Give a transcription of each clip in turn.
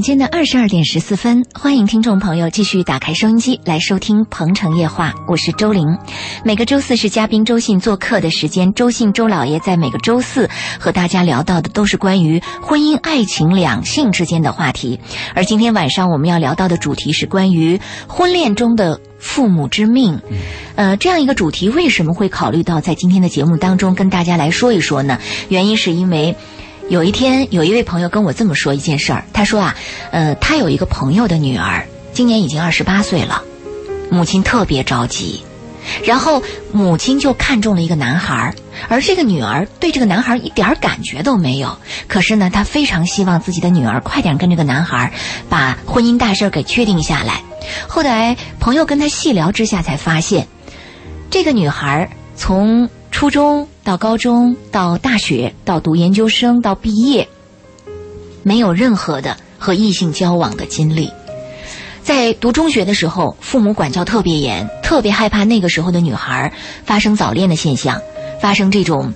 晚间的二十二点十四分，欢迎听众朋友继续打开收音机来收听《鹏城夜话》，我是周玲。每个周四是嘉宾周信做客的时间，周信周老爷在每个周四和大家聊到的都是关于婚姻、爱情、两性之间的话题。而今天晚上我们要聊到的主题是关于婚恋中的父母之命。呃，这样一个主题为什么会考虑到在今天的节目当中跟大家来说一说呢？原因是因为。有一天，有一位朋友跟我这么说一件事儿。他说啊，呃，他有一个朋友的女儿，今年已经二十八岁了，母亲特别着急，然后母亲就看中了一个男孩儿，而这个女儿对这个男孩一点感觉都没有。可是呢，她非常希望自己的女儿快点跟这个男孩儿把婚姻大事儿给确定下来。后来朋友跟他细聊之下，才发现，这个女孩儿从初中。到高中，到大学，到读研究生，到毕业，没有任何的和异性交往的经历。在读中学的时候，父母管教特别严，特别害怕那个时候的女孩发生早恋的现象，发生这种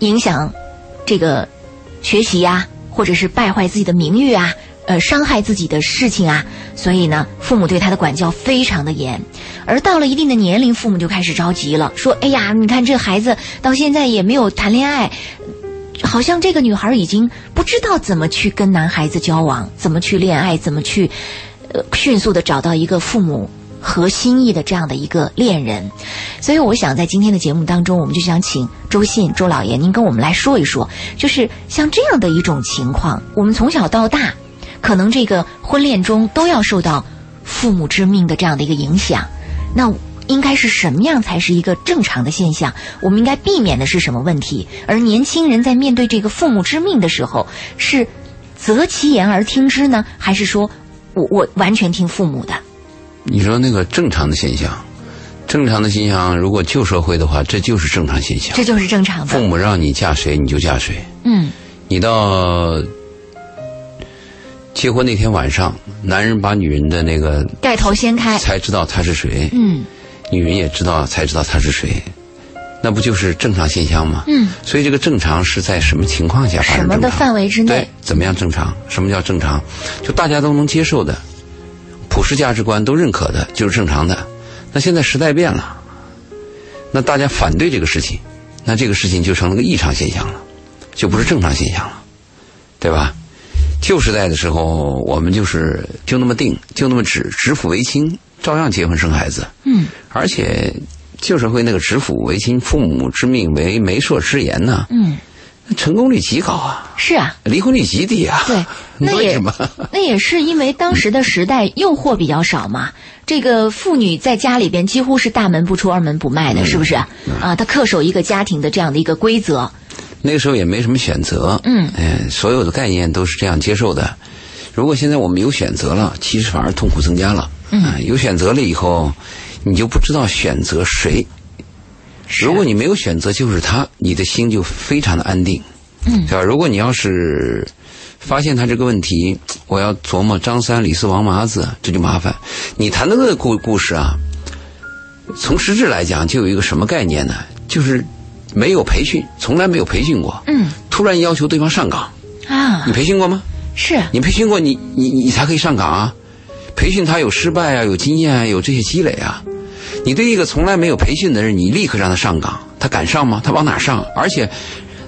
影响这个学习呀，或者是败坏自己的名誉啊。呃，伤害自己的事情啊，所以呢，父母对他的管教非常的严，而到了一定的年龄，父母就开始着急了，说：“哎呀，你看这孩子到现在也没有谈恋爱，好像这个女孩已经不知道怎么去跟男孩子交往，怎么去恋爱，怎么去，呃，迅速的找到一个父母合心意的这样的一个恋人。”所以，我想在今天的节目当中，我们就想请周信周老爷，您跟我们来说一说，就是像这样的一种情况，我们从小到大。可能这个婚恋中都要受到父母之命的这样的一个影响，那应该是什么样才是一个正常的现象？我们应该避免的是什么问题？而年轻人在面对这个父母之命的时候，是择其言而听之呢，还是说我我 完全听父母的？你说那个正常的现象，正常的现象，如果旧社会的话，这就是正常现象，这就是正常的。父母让你嫁谁，你就嫁谁。嗯，你到。结婚那天晚上，男人把女人的那个盖头掀开，才知道他是谁。嗯，女人也知道，才知道他是谁。那不就是正常现象吗？嗯。所以这个正常是在什么情况下发生？什么的范围之内？对，怎么样正常？什么叫正常？就大家都能接受的，普世价值观都认可的，就是正常的。那现在时代变了，那大家反对这个事情，那这个事情就成了个异常现象了，就不是正常现象了，对吧？旧时代的时候，我们就是就那么定，就那么指，指腹为亲，照样结婚生孩子。嗯，而且旧社会那个指腹为亲，父母之命为媒妁之言呢。嗯，成功率极高啊。是啊，离婚率极低啊。对，那也 那也是因为当时的时代诱惑比较少嘛。这个妇女在家里边几乎是大门不出二门不迈的，是不是？啊，她恪守一个家庭的这样的一个规则。那个时候也没什么选择，嗯，哎，所有的概念都是这样接受的。如果现在我们有选择了，其实反而痛苦增加了。嗯，有选择了以后，你就不知道选择谁。如果你没有选择，就是他，你的心就非常的安定，嗯，对吧？如果你要是发现他这个问题，我要琢磨张三李四王麻子，这就麻烦。你谈的那个故故事啊，从实质来讲，就有一个什么概念呢？就是。没有培训，从来没有培训过。嗯，突然要求对方上岗啊？你培训过吗？是你培训过，你你你才可以上岗啊。培训他有失败啊，有经验啊，有这些积累啊。你对一个从来没有培训的人，你立刻让他上岗，他敢上吗？他往哪上？而且，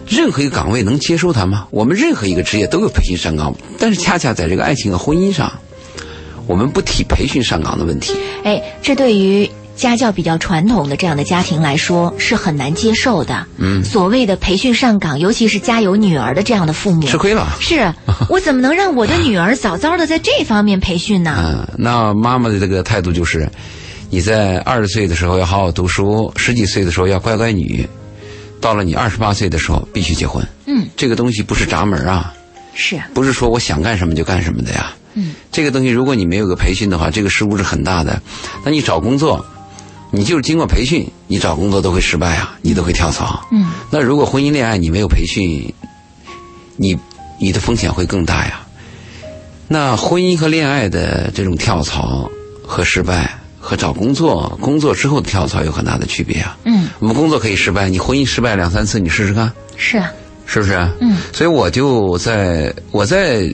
任何一个岗位能接收他吗？我们任何一个职业都有培训上岗，但是恰恰在这个爱情和婚姻上，我们不提培训上岗的问题。哎，这对于。家教比较传统的这样的家庭来说是很难接受的。嗯，所谓的培训上岗，尤其是家有女儿的这样的父母，吃亏了。是 我怎么能让我的女儿早早的在这方面培训呢？嗯，那妈妈的这个态度就是，你在二十岁的时候要好好读书，十几岁的时候要乖乖女，到了你二十八岁的时候必须结婚。嗯，这个东西不是闸门啊，是不是说我想干什么就干什么的呀？嗯，这个东西如果你没有个培训的话，这个失误是很大的。那你找工作。你就是经过培训，你找工作都会失败啊，你都会跳槽。嗯，那如果婚姻恋爱你没有培训，你你的风险会更大呀。那婚姻和恋爱的这种跳槽和失败，和找工作工作之后的跳槽有很大的区别啊。嗯，我们工作可以失败，你婚姻失败两三次，你试试看。是啊，是不是？嗯，所以我就在我在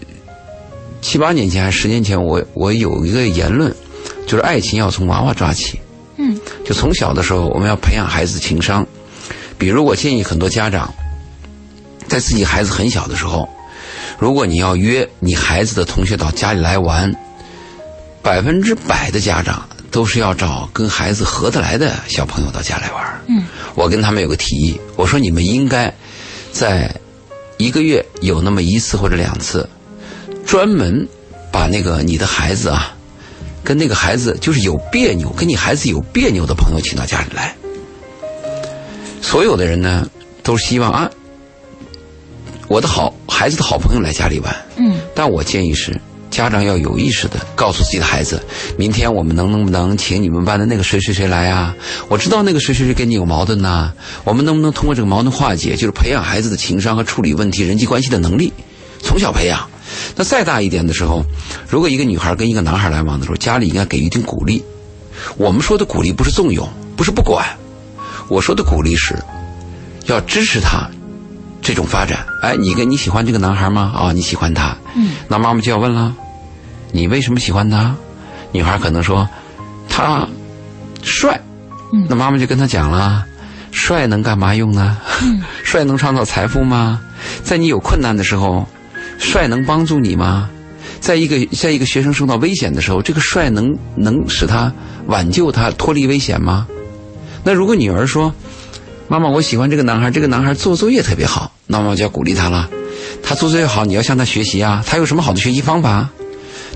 七八年前还是十年前，我我有一个言论，就是爱情要从娃娃抓起。嗯，就从小的时候，我们要培养孩子情商。比如，我建议很多家长，在自己孩子很小的时候，如果你要约你孩子的同学到家里来玩，百分之百的家长都是要找跟孩子合得来的小朋友到家来玩。嗯，我跟他们有个提议，我说你们应该在一个月有那么一次或者两次，专门把那个你的孩子啊，跟那个孩子就是有别扭，跟你孩子有别扭的朋友请到家里来。所有的人呢，都希望啊，我的好孩子的好朋友来家里玩。嗯，但我建议是，家长要有意识的告诉自己的孩子，明天我们能能不能请你们班的那个谁谁谁来啊？我知道那个谁谁谁跟你有矛盾呐、我们能不能通过这个矛盾化解，就是培养孩子的情商和处理问题、人际关系的能力，从小培养。那再大一点的时候，如果一个女孩跟一个男孩来往的时候，家里应该给予一定鼓励。我们说的鼓励不是纵容，不是不管，我说的鼓励是，要支持他这种发展。哎，你跟你喜欢这个男孩吗？啊、你喜欢他。嗯。那妈妈就要问了，你为什么喜欢他？女孩可能说，他帅。嗯那妈妈就跟他讲了，帅能干嘛用呢？帅能创造财富吗？在你有困难的时候，帅能帮助你吗？在一个在一个学生受到危险的时候，这个帅能能使他挽救他脱离危险吗？那如果女儿说：“妈妈，我喜欢这个男孩，这个男孩做作业特别好。”那妈妈就要鼓励他了。他做作业好，你要向他学习啊。他有什么好的学习方法？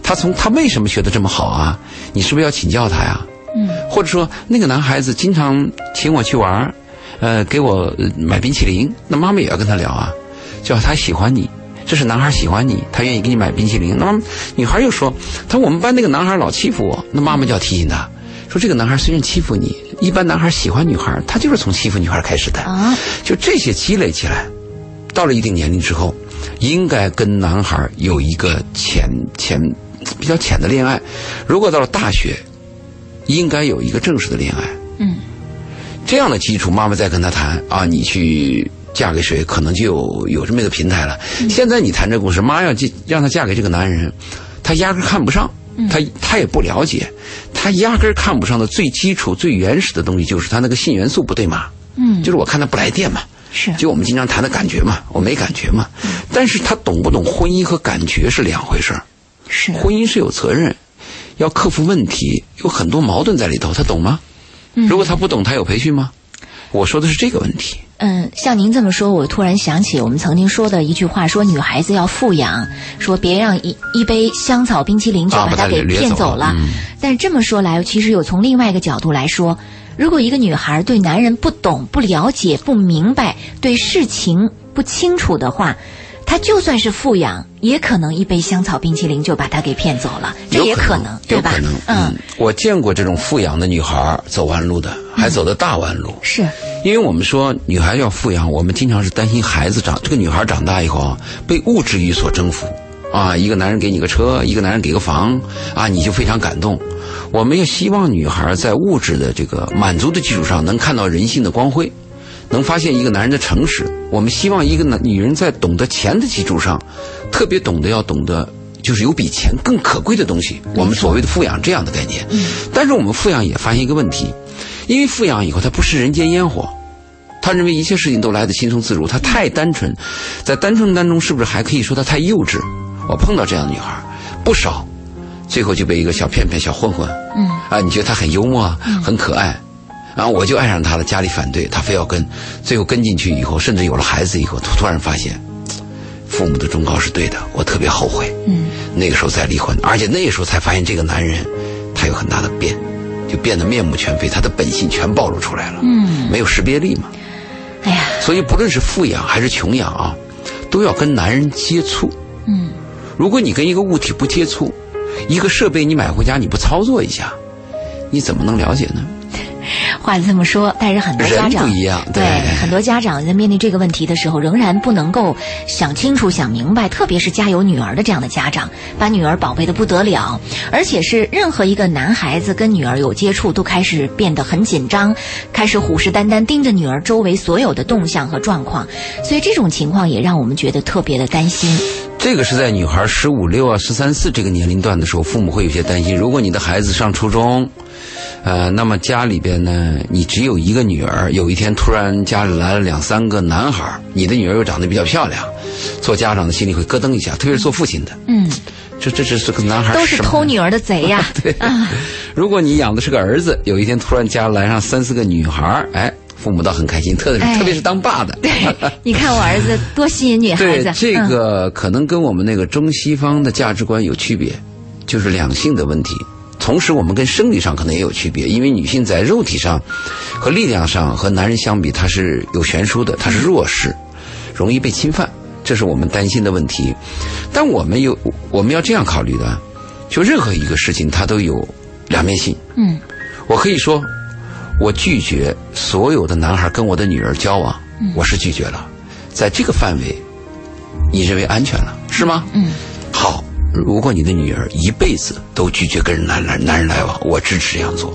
他从他为什么学的这么好啊？你是不是要请教他呀？嗯，或者说那个男孩子经常请我去玩，呃，给我呃买冰淇淋，那妈妈也要跟他聊啊，叫他喜欢你。这是男孩喜欢你，他愿意给你买冰淇淋。那么女孩又说，他说我们班那个男孩老欺负我，那妈妈就要提醒他，说这个男孩虽然欺负你，一般男孩喜欢女孩，他就是从欺负女孩开始的。啊，就这些积累起来，到了一定年龄之后，应该跟男孩有一个浅浅比较浅的恋爱。如果到了大学，应该有一个正式的恋爱。嗯，这样的基础，妈妈再跟他谈啊，你去嫁给谁，可能就有有这么一个平台了。现在你谈这个故事，妈要嫁让她嫁给这个男人，她压根儿看不上，她她也不了解，她压根儿看不上的最基础、最原始的东西，就是她那个性元素不对嘛。嗯，就是我看他不来电嘛，是，就我们经常谈的感觉嘛，我没感觉嘛。但是他懂不懂婚姻和感觉是两回事儿。是，婚姻是有责任，要克服问题，有很多矛盾在里头，他懂吗？如果他不懂，他有培训吗？我说的是这个问题。嗯，像您这么说，我突然想起我们曾经说的一句话，说女孩子要富养，说别让一一杯香草冰淇淋就啊把她给骗走了。了嗯但是这么说来，其实有从另外一个角度来说，如果一个女孩对男人不懂、不了解、不明白，对事情不清楚的话，她就算是富养，也可能一杯香草冰淇淋就把他给骗走了，这也可能能，对吧有可能，？嗯，，我见过这种富养的女孩走弯路的，还走的大弯路。是，因为我们说女孩要富养，我们经常是担心孩子长这个女孩长大以后啊，被物质欲所征服啊，一个男人给你个车，一个男人给个房啊，你就非常感动。我们也希望女孩在物质的这个满足的基础上，能看到人性的光辉，能发现一个男人的诚实。我们希望一个男女人在懂得钱的基础上，特别懂得要懂得。就是有比钱更可贵的东西，我们所谓的富养这样的概念。嗯但是我们富养也发现一个问题，因为富养以后，他不食人间烟火，他认为一切事情都来得轻松自如，他太单纯，在单纯当中是不是还可以说他太幼稚？我碰到这样的女孩不少，最后就被一个小骗骗、小混混，嗯啊，你觉得她很幽默、很可爱，然后我就爱上他了，家里反对，他非要跟，最后跟进去以后，甚至有了孩子以后，突突然发现，父母的忠告是对的，我特别后悔。嗯，那个时候再离婚，而且那个时候才发现这个男人，他有很大的变，就变得面目全非，他的本性全暴露出来了。嗯，没有识别力嘛。哎呀，所以不论是富养还是穷养啊，都要跟男人接触。嗯，如果你跟一个物体不接触，一个设备你买回家你不操作一下，你怎么能了解呢？话是这么说，但是很多家长不一样对对很多家长在面对这个问题的时候，仍然不能够想清楚、想明白，特别是家有女儿的这样的家长，把女儿宝贝的不得了，而且是任何一个男孩子跟女儿有接触，都开始变得很紧张，开始虎视眈眈盯着女儿周围所有的动向和状况，所以这种情况也让我们觉得特别的担心。这个是在女孩十五六啊、十三四这个年龄段的时候，父母会有些担心。如果你的孩子上初中，呃，那么家里边呢，你只有一个女儿，有一天突然家里来了两三个男孩，你的女儿又长得比较漂亮，做家长的心里会咯噔一下，特别是做父亲的。嗯，这这这是个男孩，都是偷女儿的贼呀。对，如果你养的是个儿子，有一天突然家来上三四个女孩，哎。父母倒很开心，特别特别是当爸的。对，你看我儿子多吸引女孩子。对，这个可能跟我们那个中西方的价值观有区别，就是两性的问题。同时，我们跟生理上可能也有区别，因为女性在肉体上和力量上和男人相比，她是有悬殊的，她是弱势，容易被侵犯，这是我们担心的问题。但我们有我们要这样考虑的，就任何一个事情它都有两面性。嗯，我可以说。我拒绝所有的男孩跟我的女儿交往，我是拒绝了。在这个范围，你认为安全了是吗？嗯。好，如果你的女儿一辈子都拒绝跟男男男人来往，我支持这样做。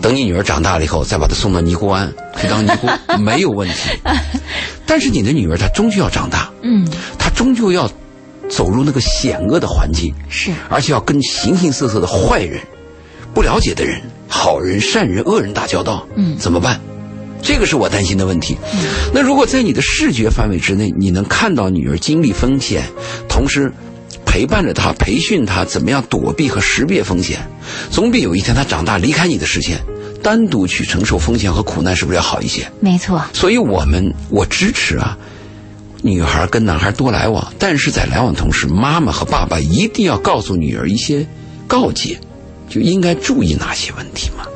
等你女儿长大了以后，再把她送到尼姑庵去当尼姑，没有问题。但是你的女儿她终究要长大，嗯，她终究要走入那个险恶的环境，是，而且要跟形形色色的坏人、不了解的人。好人、善人、恶人打交道，嗯，怎么办？这个是我担心的问题。那如果在你的视觉范围之内，你能看到女儿经历风险，同时陪伴着她、培训她怎么样躲避和识别风险，总比有一天她长大离开你的视线，单独去承受风险和苦难，是不是要好一些？没错。所以我们我支持啊，女孩跟男孩多来往，但是在来往同时，妈妈和爸爸一定要告诉女儿一些告诫。就应该注意哪些问题嘛，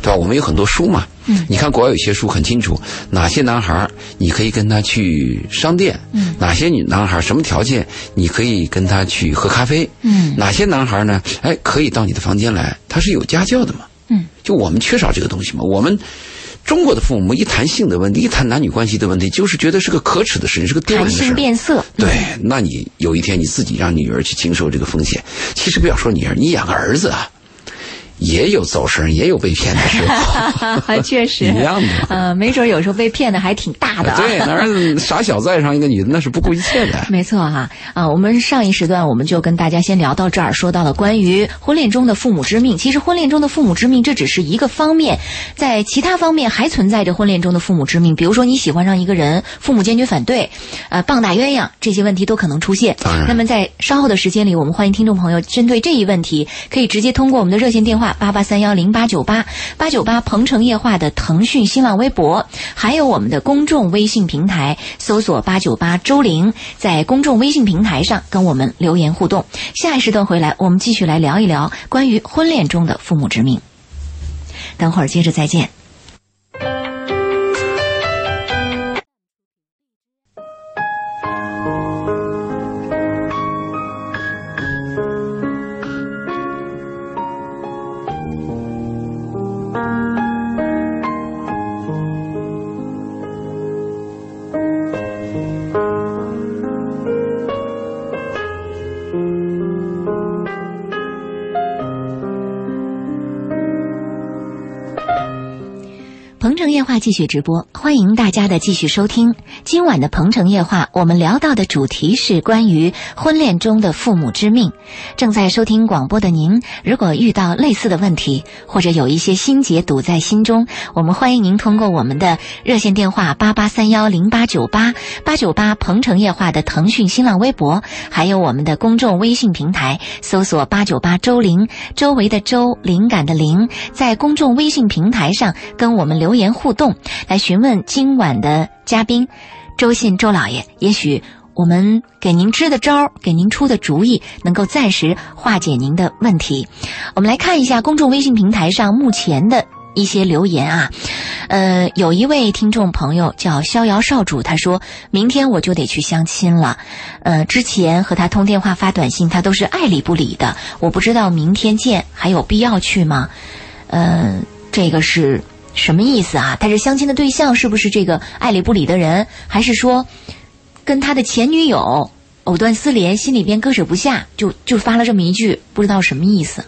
对吧？我们有很多书嘛，嗯，你看国外有些书很清楚，哪些男孩你可以跟他去商店，嗯，哪些女男孩什么条件你可以跟他去喝咖啡，嗯，哪些男孩呢？哎，可以到你的房间来，他是有家教的嘛，嗯，就我们缺少这个东西嘛。我们中国的父母一谈性的问题，一谈男女关系的问题，就是觉得是个可耻的事情，是个丢人的事。谈性变色，对，那你有一天你自己让女儿去经受这个风险，其实不要说女儿，你养个儿子啊。也有走神，也有被骗的时候，确实一样的。呃，没准有时候被骗的还挺大的。对，那儿傻小子爱上一个女的，那是不顾一切的。没错哈啊，我们上一时段我们就跟大家先聊到这儿，说到了关于婚恋中的父母之命。其实婚恋中的父母之命这只是一个方面，在其他方面还存在着婚恋中的父母之命。比如说你喜欢上一个人，父母坚决反对，呃，棒打鸳鸯这些问题都可能出现。当然。那么在稍后的时间里，我们欢迎听众朋友针对这一问题，可以直接通过我们的热线电话。八八三幺零八九八八九八鹏城夜话的腾讯新浪微博，还有我们的公众微信平台，搜索八九八周玲，在公众微信平台上跟我们留言互动。下一时段回来，我们继续来聊一聊关于婚恋中的父母之命。等会儿接着再见。继续直播，欢迎大家的继续收听。今晚的《鹏城夜话》，我们聊到的主题是关于婚恋中的父母之命。正在收听广播的您，如果遇到类似的问题，或者有一些心结堵在心中，我们欢迎您通过我们的热线电话八八三幺零八九八八九八《鹏城夜话》的腾讯新浪微博，还有我们的公众微信平台，搜索八九八周玲，周围的周，灵感的灵，在公众微信平台上跟我们留言互。动来询问今晚的嘉宾周信周老爷，也许我们给您支的招儿，给您出的主意，能够暂时化解您的问题。我们来看一下公众微信平台上目前的一些留言啊，呃，有一位听众朋友叫逍遥少主，他说明天我就得去相亲了，呃，之前和他通电话发短信，他都是爱理不理的，我不知道明天见还有必要去吗？呃，这个是。什么意思啊？他是相亲的对象是不是这个爱理不理的人，还是说跟他的前女友藕断丝连，心里边割舍不下，就就发了这么一句，不知道什么意思？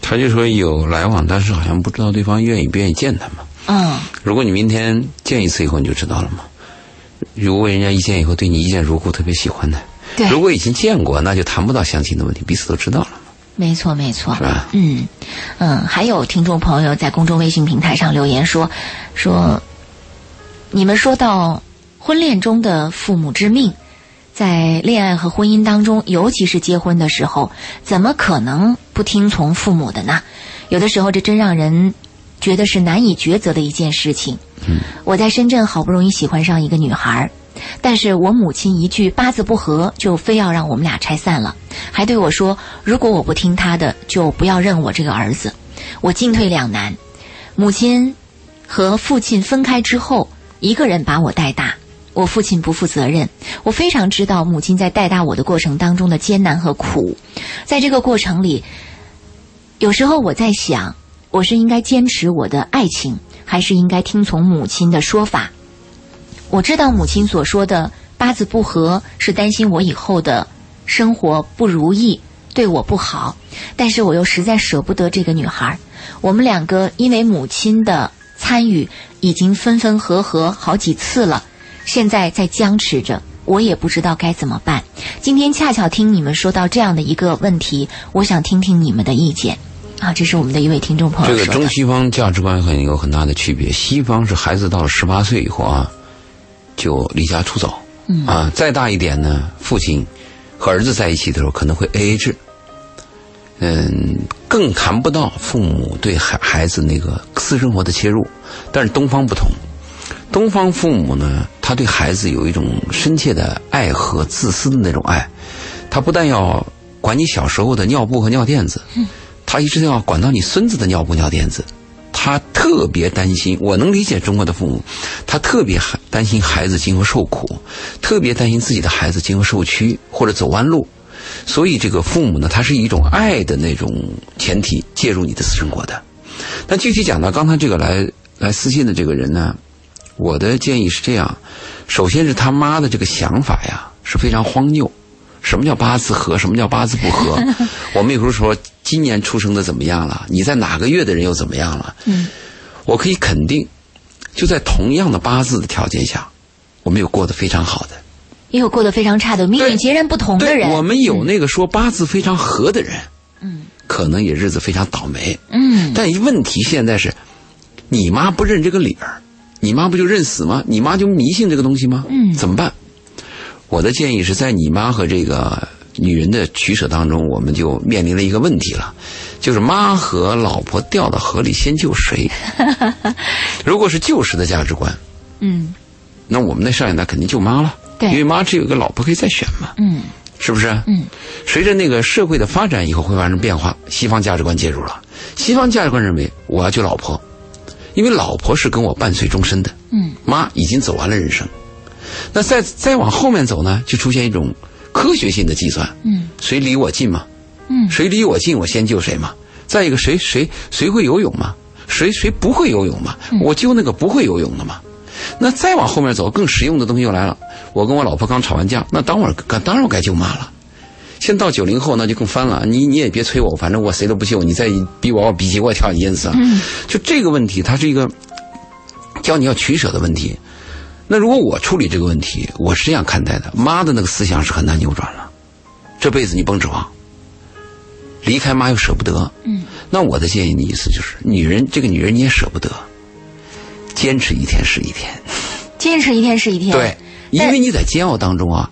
他就说有来往，但是好像不知道对方愿意不愿意见他嘛。嗯。如果你明天见一次以后，你就知道了嘛。如果人家一见以后对你一见如故，特别喜欢的，对，如果已经见过，那就谈不到相亲的问题，彼此都知道了。没错，没错？嗯嗯，还有听众朋友在公众微信平台上留言说说，你们说到婚恋中的父母之命，在恋爱和婚姻当中，尤其是结婚的时候，怎么可能不听从父母的呢？有的时候，这真让人觉得是难以抉择的一件事情。嗯，我在深圳好不容易喜欢上一个女孩。但是我母亲一句八字不合，就非要让我们俩拆散了，还对我说：“如果我不听她的，就不要认我这个儿子。”我进退两难。母亲和父亲分开之后，一个人把我带大。我父亲不负责任，我非常知道母亲在带大我的过程当中的艰难和苦。在这个过程里，有时候我在想，我是应该坚持我的爱情，还是应该听从母亲的说法？我知道母亲所说的八字不合是担心我以后的生活不如意，对我不好，但是我又实在舍不得这个女孩。我们两个因为母亲的参与，已经分分合合好几次了，现在在僵持着，我也不知道该怎么办。今天恰巧听你们说到这样的一个问题，我想听听你们的意见。啊，这是我们的一位听众朋友这个中西方价值观很有很大的区别，西方是孩子到了十八岁以后啊。就离家出走，啊，再大一点呢，父亲和儿子在一起的时候可能会 A A 制，嗯，更谈不到父母对孩孩子那个私生活的切入。但是东方不同，东方父母呢，他对孩子有一种深切的爱和自私的那种爱，他不但要管你小时候的尿布和尿垫子，他一直要管到你孙子的尿布尿垫子。他特别担心，我能理解中国的父母，他特别害担心孩子今后受苦，特别担心自己的孩子今后受屈或者走弯路，所以这个父母呢，他是一种爱的那种前提介入你的私生活的。但具体讲到刚才这个来来私信的这个人呢，我的建议是这样：首先是他妈的这个想法呀是非常荒谬。什么叫八字合？什么叫八字不合？我们有时候说今年出生的怎么样了？你在哪个月的人又怎么样了？嗯，我可以肯定，就在同样的八字的条件下，我们有过得非常好的，也有过得非常差的，命运截然不同的人。我们有那个说八字非常合的人，嗯，可能也日子非常倒霉，嗯。但问题现在是，你妈不认这个理儿，你妈不就认死吗？你妈就迷信这个东西吗？嗯，怎么办？我的建议是在你妈和这个女人的取舍当中，我们就面临了一个问题了，就是妈和老婆掉到河里，先救谁？如果是旧时的价值观，嗯，那我们的上一代肯定救妈了，对，因为妈只有一个老婆可以再选嘛，嗯，是不是？嗯，随着那个社会的发展以后会发生变化，西方价值观介入了，西方价值观认为我要救老婆，因为老婆是跟我伴随终身的，嗯，妈已经走完了人生。那再再往后面走呢，就出现一种科学性的计算。嗯，谁离我近嘛？嗯，谁离我近，我先救谁嘛。再一个，谁谁谁会游泳嘛？谁谁不会游泳嘛？我救那个不会游泳的嘛。那再往后面走，更实用的东西又来了。我跟我老婆刚吵完架，那当我当然我该救妈了。现在到九零后，那就更翻了。你你也别催我，反正我谁都不救。你再逼我，我逼急我跳你淹死。嗯，就这个问题，它是一个教你要取舍的问题。那如果我处理这个问题，我是这样看待的：妈的那个思想是很难扭转了，这辈子你甭指望。离开妈又舍不得，嗯，那我的建议的意思就是，女人这个女人你也舍不得，坚持一天是一天，坚持一天是一天，对，因为你在煎熬当中啊，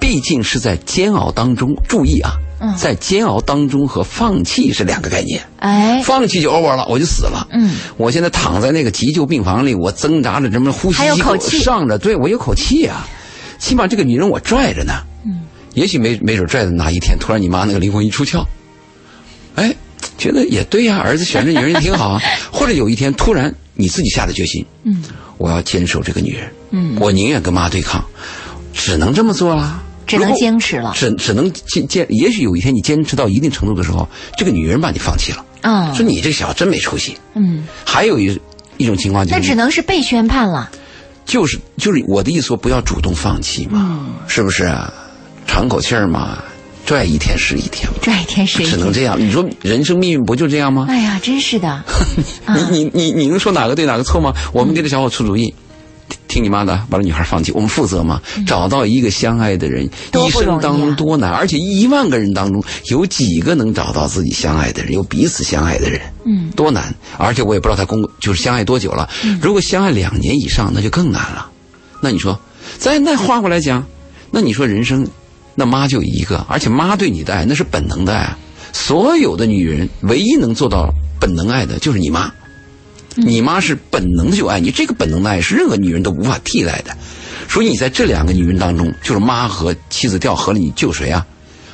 毕竟是在煎熬当中，注意啊。在煎熬当中和放弃是两个概念。哎，放弃就 over 了，我就死了。嗯，我现在躺在那个急救病房里，我挣扎着，什么呼吸机口气上着，对我有口气啊。起码这个女人我拽着呢。嗯，也许没没准拽的哪一天，突然你妈那个灵魂一出窍，哎，觉得也对呀，儿子选这女人也挺好啊。或者有一天突然你自己下的决心，嗯，我要坚守这个女人，嗯，我宁愿跟妈对抗，只能这么做了。只能坚持了，只只能坚坚。也许有一天你坚持到一定程度的时候，这个女人把你放弃了。嗯，说你这小子真没出息。嗯，还有一一种情况就是，那只能是被宣判了。就是就是我的意思说，不要主动放弃嘛，是不是？啊喘口气儿嘛，拽一天是一天嘛，拽一天是一天，只能这样。你说人生命运不就这样吗？哎呀，真是的。你你你你能说哪个对哪个错吗？我们给这小伙出主意，听你妈的，把这女孩放弃，我们负责吗？找到一个相爱的人，一生当中多难，而且一万个人当中有几个能找到自己相爱的人，有彼此相爱的人，嗯，多难！而且我也不知道他公就是相爱多久了。如果相爱两年以上，那就更难了。那你说，再那换过来讲，那你说人生，那妈就一个，而且妈对你的爱那是本能的爱。所有的女人唯一能做到本能爱的就是你妈。你妈是本能的就爱你，这个本能的爱是任何女人都无法替代的。所以你在这两个女人当中，就是妈和妻子掉河里，你救谁啊？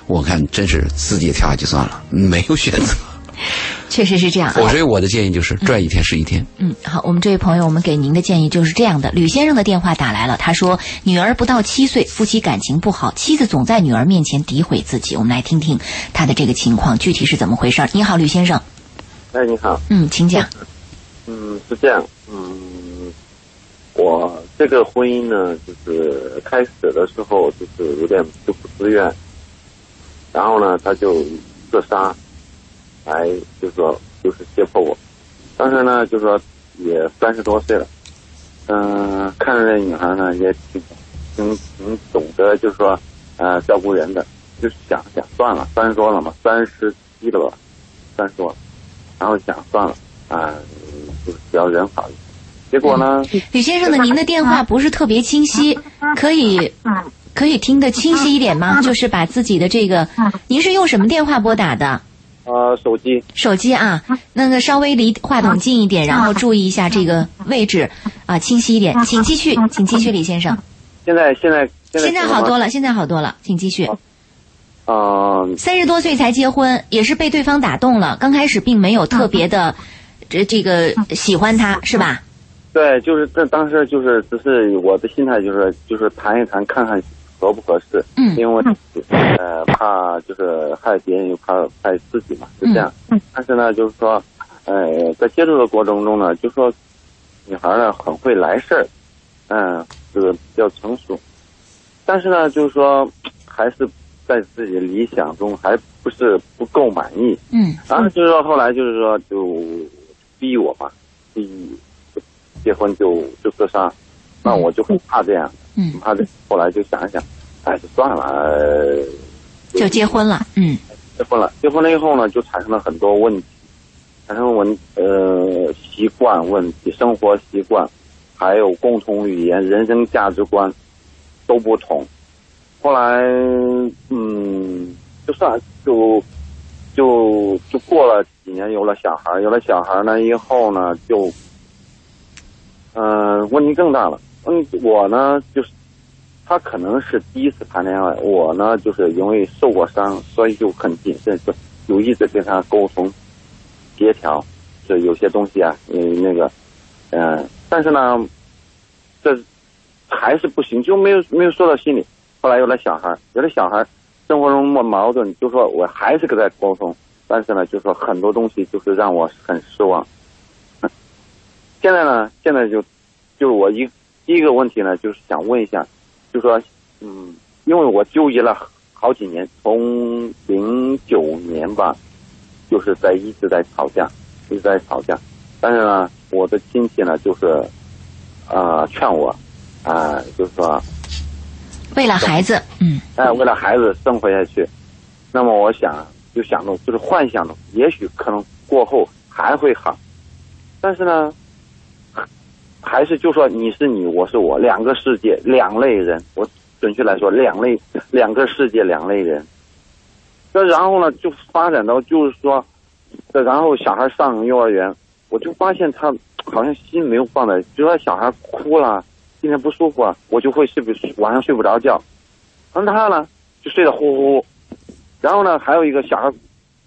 我看真是自己跳下去算了，没有选择。确实是这样啊。我所以我的建议就是赚一天是一天。嗯，好，我们这位朋友，我们给您的建议就是这样的。吕先生的电话打来了，他说女儿不到七岁，夫妻感情不好，妻子总在女儿面前诋毁自己。我们来听听他的这个情况具体是怎么回事。你好，吕先生，哎，你好，嗯，请讲。嗯，是这样，嗯，我这个婚姻呢，就是开始的时候就是有点就不自愿，然后呢，他就自杀，来就是说就是胁迫我，当时呢就是说也三十多岁了，嗯、看着这女孩呢也挺挺挺懂得，就是说呃照顾人的，就是想想算了，三十多了嘛，三十七了吧，三十多了，然后想算了啊、就是只要人好一点。结果呢，李先生的，您的电话不是特别清晰，可以可以听得清晰一点吗？就是把自己的这个，您是用什么电话拨打的？呃，手机手机啊，那个稍微离话筒近一点，然后注意一下这个位置啊，清晰一点。请继续，请继续，李先生。现在现在现在现在好多了，现在好多了，请继续。嗯、三十多岁才结婚，也是被对方打动了，刚开始并没有特别的，这这个喜欢他是吧？对，就是这当时就是只是我的心态就是就是谈一谈看看合不合适，嗯。因为呃怕就是害别人又怕害自己嘛，就这样。但是呢，就是说，呃，在接触的过程中呢，就说女孩呢很会来事儿，嗯，这个比较成熟，但是呢，就是说还是在自己理想中还不是不够满意，嗯。然后就是说后来就是说就逼我嘛，逼结婚就就自杀，那我就很怕这样，嗯，怕这后来就想一想，哎，就算了，呃就结婚了，嗯结婚了，结婚了以后呢，就产生了很多问题，产生问呃习惯问题、生活习惯，还有共同语言、人生价值观都不同。后来，嗯，就算就就就过了几年，有了小孩，有了小孩呢以后呢，就嗯、问题更大了。嗯，我呢就是他可能是第一次谈恋爱，我呢就是因为受过伤，所以就很谨慎，就有意识跟他沟通协调，就有些东西啊，嗯，那个，嗯、但是呢，这还是不行，就没有没有说到心里。后来有了小孩，有了小孩，生活中的矛盾，就说我还是跟他沟通，但是呢，就是说很多东西就是让我很失望。现在呢，现在就就是我一第一个问题呢，就是想问一下，就说，嗯，因为我纠结了好几年，从零九年吧，就是在一直在吵架，一直在吵架。但是呢，我的亲戚呢，就是，呃，劝我，啊、就是说，为了孩子，嗯哎，为了孩子生活下去，那么我想就想着，就是幻想着，也许可能过后还会好，但是呢，还是就说你是你，我是我，两个世界，两类人。我准确来说，两类，两个世界，两类人。那然后呢，就发展到就是说，这然后小孩上幼儿园，我就发现他好像心没有放在，就说小孩哭了，今天不舒服啊，我就会睡不晚上睡不着觉。然后他呢就睡得呼呼，然后呢还有一个小孩，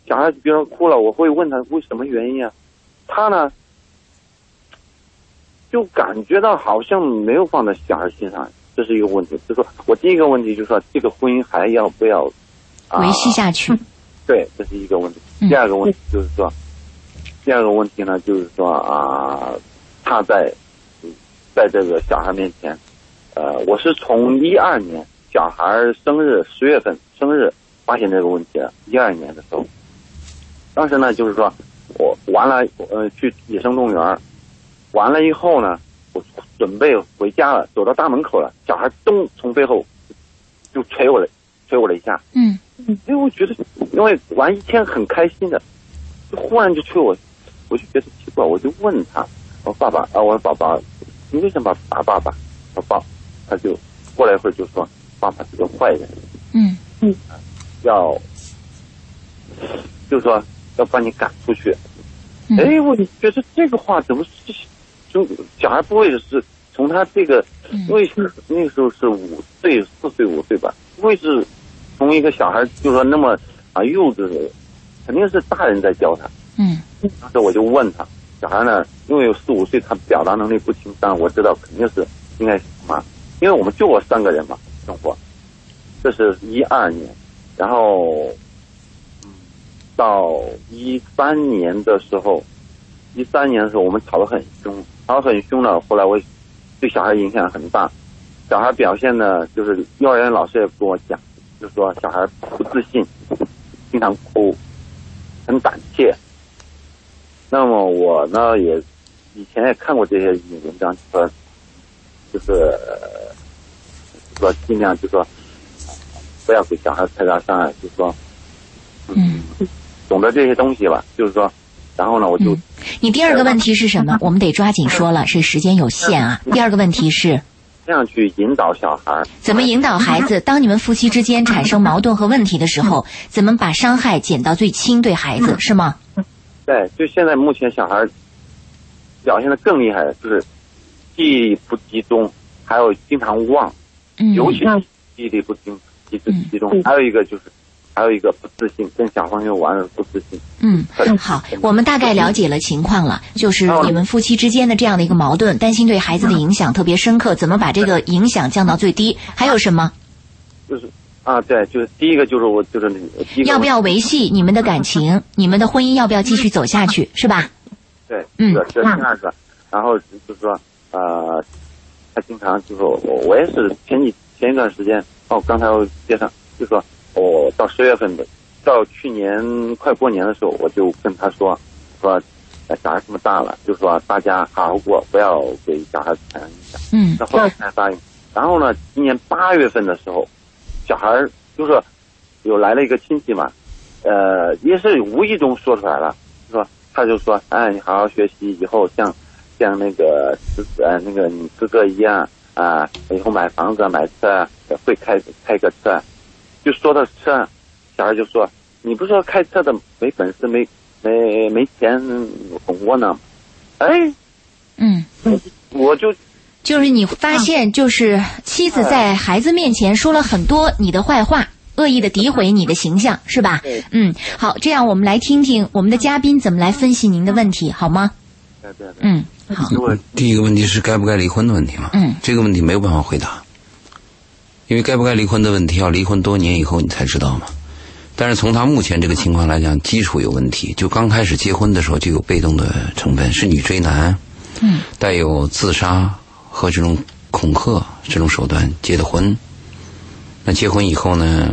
小孩比如说哭了，我会问他为什么原因啊，他呢就感觉到好像没有放在小孩心上，这是一个问题。就是说我第一个问题就是说这个婚姻还要不要、啊、维系下去，对，这是一个问题。嗯第二个问题就是说，第二个问题呢，就是说啊，他在在这个小孩面前，呃，我是从一二年小孩生日十月份生日发现这个问题了，一二年的时候，当时呢就是说我完了，呃，去野生动物园儿，完了以后呢，我准备回家了，走到大门口了，小孩咚从背后就捶我了，捶我了一下。嗯因为我觉得，因为玩一天很开心的，就忽然就捶我，我就觉得奇怪，我就问他，我说爸爸啊，我说宝宝，你为什么打爸爸？他爸，他就过来一会儿就说，爸爸是个坏人，嗯嗯要，就是说要把你赶出去。嗯。哎，我觉得这个话怎么是，就小孩不会是从他这个，嗯。因为是那个时候是五岁、四岁、五岁吧，不会是从一个小孩就说那么啊幼稚的，肯定是大人在教他。嗯。当时我就问他，小孩呢，因为有四五岁，他表达能力不清，但我知道肯定是应该是什么，因为我们就我三个人嘛生活，这是一二年，然后，嗯，到一三年的时候，一三年的时候我们吵得很凶，吵得很凶了，后来我对小孩影响很大，小孩表现呢，就是幼儿园老师也跟我讲，就说小孩不自信，经常哭，很胆怯。那么我呢，也以前也看过这些文章，说就是说尽量就说不要给小孩太大伤害，就是说嗯懂得这些东西吧，就是说，然后呢，我就嗯，你第二个问题是什么？我们得抓紧说了，是时间有限啊。第二个问题是这样去引导小孩。怎么引导孩子？当你们夫妻之间产生矛盾和问题的时候，怎么把伤害减到最轻？对孩子是吗？对，就现在目前小孩表现的更厉害，就是记忆力不集中，还有经常忘，嗯，尤其是记忆力不集集嗯集中，还有一个就是还有一个不自信，跟小朋友玩的不自信。嗯，好，我们大概了解了情况了，就是你们夫妻之间的这样的一个矛盾，担心对孩子的影响特别深刻，怎么把这个影响降到最低？还有什么？就是啊，对，就是第一个就是我就是要不要维系你们的感情？你们的婚姻要不要继续走下去？是吧？对，嗯这这第二个，然后就是说呃，他经常就是我我也是前几前一段时间哦，刚才我接上就说我到十月份的，到去年快过年的时候，我就跟他说说。呃小孩这么大了，就说大家好好过，不要给小孩产生影响。嗯那后来才答应。然后呢，今年八月份的时候，小孩就是有来了一个亲戚嘛，呃，也是无意中说出来了，就说他就说，哎，你好好学习，以后像像那个呃那个你哥哥一样啊、以后买房子买车呃会开开个车，就说到车，小孩就说，你不是说开车的没本事没没没钱哄我呢？哎，嗯，我就就是你发现，就是妻子在孩子面前说了很多你的坏话，恶意的诋毁你的形象，是吧？嗯，好，这样我们来听听我们的嘉宾怎么来分析您的问题，好吗？对对对，嗯，好，如果第一个问题是该不该离婚的问题嘛？嗯，这个问题没有办法回答，因为该不该离婚的问题要离婚多年以后你才知道嘛。但是从他目前这个情况来讲，基础有问题，就刚开始结婚的时候就有被动的成分，是女追男，嗯，带有自杀和这种恐吓这种手段结的婚。那结婚以后呢，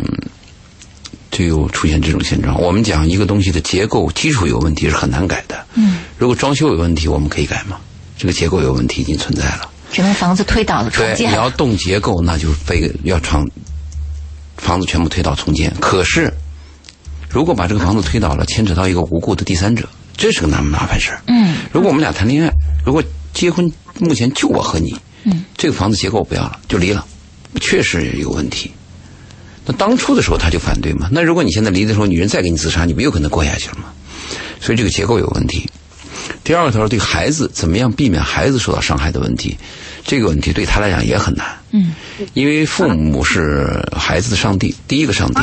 就有出现这种现状。我们讲一个东西的结构基础有问题是很难改的。嗯，如果装修有问题，我们可以改吗？这个结构有问题已经存在了。整个房子推倒了，重，建了。你要动结构，那就非要长房子全部推倒重建。可是，如果把这个房子推倒了，牵扯到一个无辜的第三者，这是个难麻烦事儿。嗯如果我们俩谈恋爱，如果结婚，目前就我和你，嗯，这个房子结构我不要了，就离了，确实有问题。那当初的时候他就反对嘛，那如果你现在离的时候，女人再给你自杀，你不有可能过下去了吗？所以这个结构有问题。第二个，他说对孩子怎么样避免孩子受到伤害的问题，这个问题对他来讲也很难。嗯，因为父母是孩子的上帝，第一个上帝。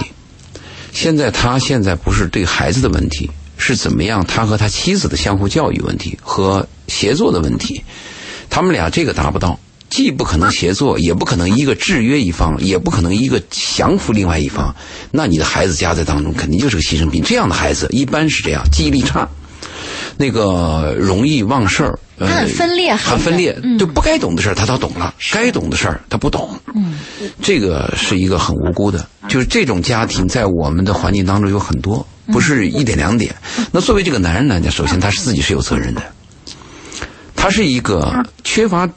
现在他现在不是对孩子的问题，是怎么样他和他妻子的相互教育问题和协作的问题。他们俩这个达不到，既不可能协作，也不可能一个制约一方，也不可能一个降服另外一方。那你的孩子夹在当中，肯定就是个牺牲品。这样的孩子一般是这样，记忆力差，那个容易忘事儿，呃他很分裂很分裂嗯，就不该懂的事儿他倒懂了，该懂的事儿他不懂。嗯，这个是一个很无辜的，就是这种家庭在我们的环境当中有很多，不是一点两点。那作为这个男人来讲，首先他是自己是有责任的，他是一个缺乏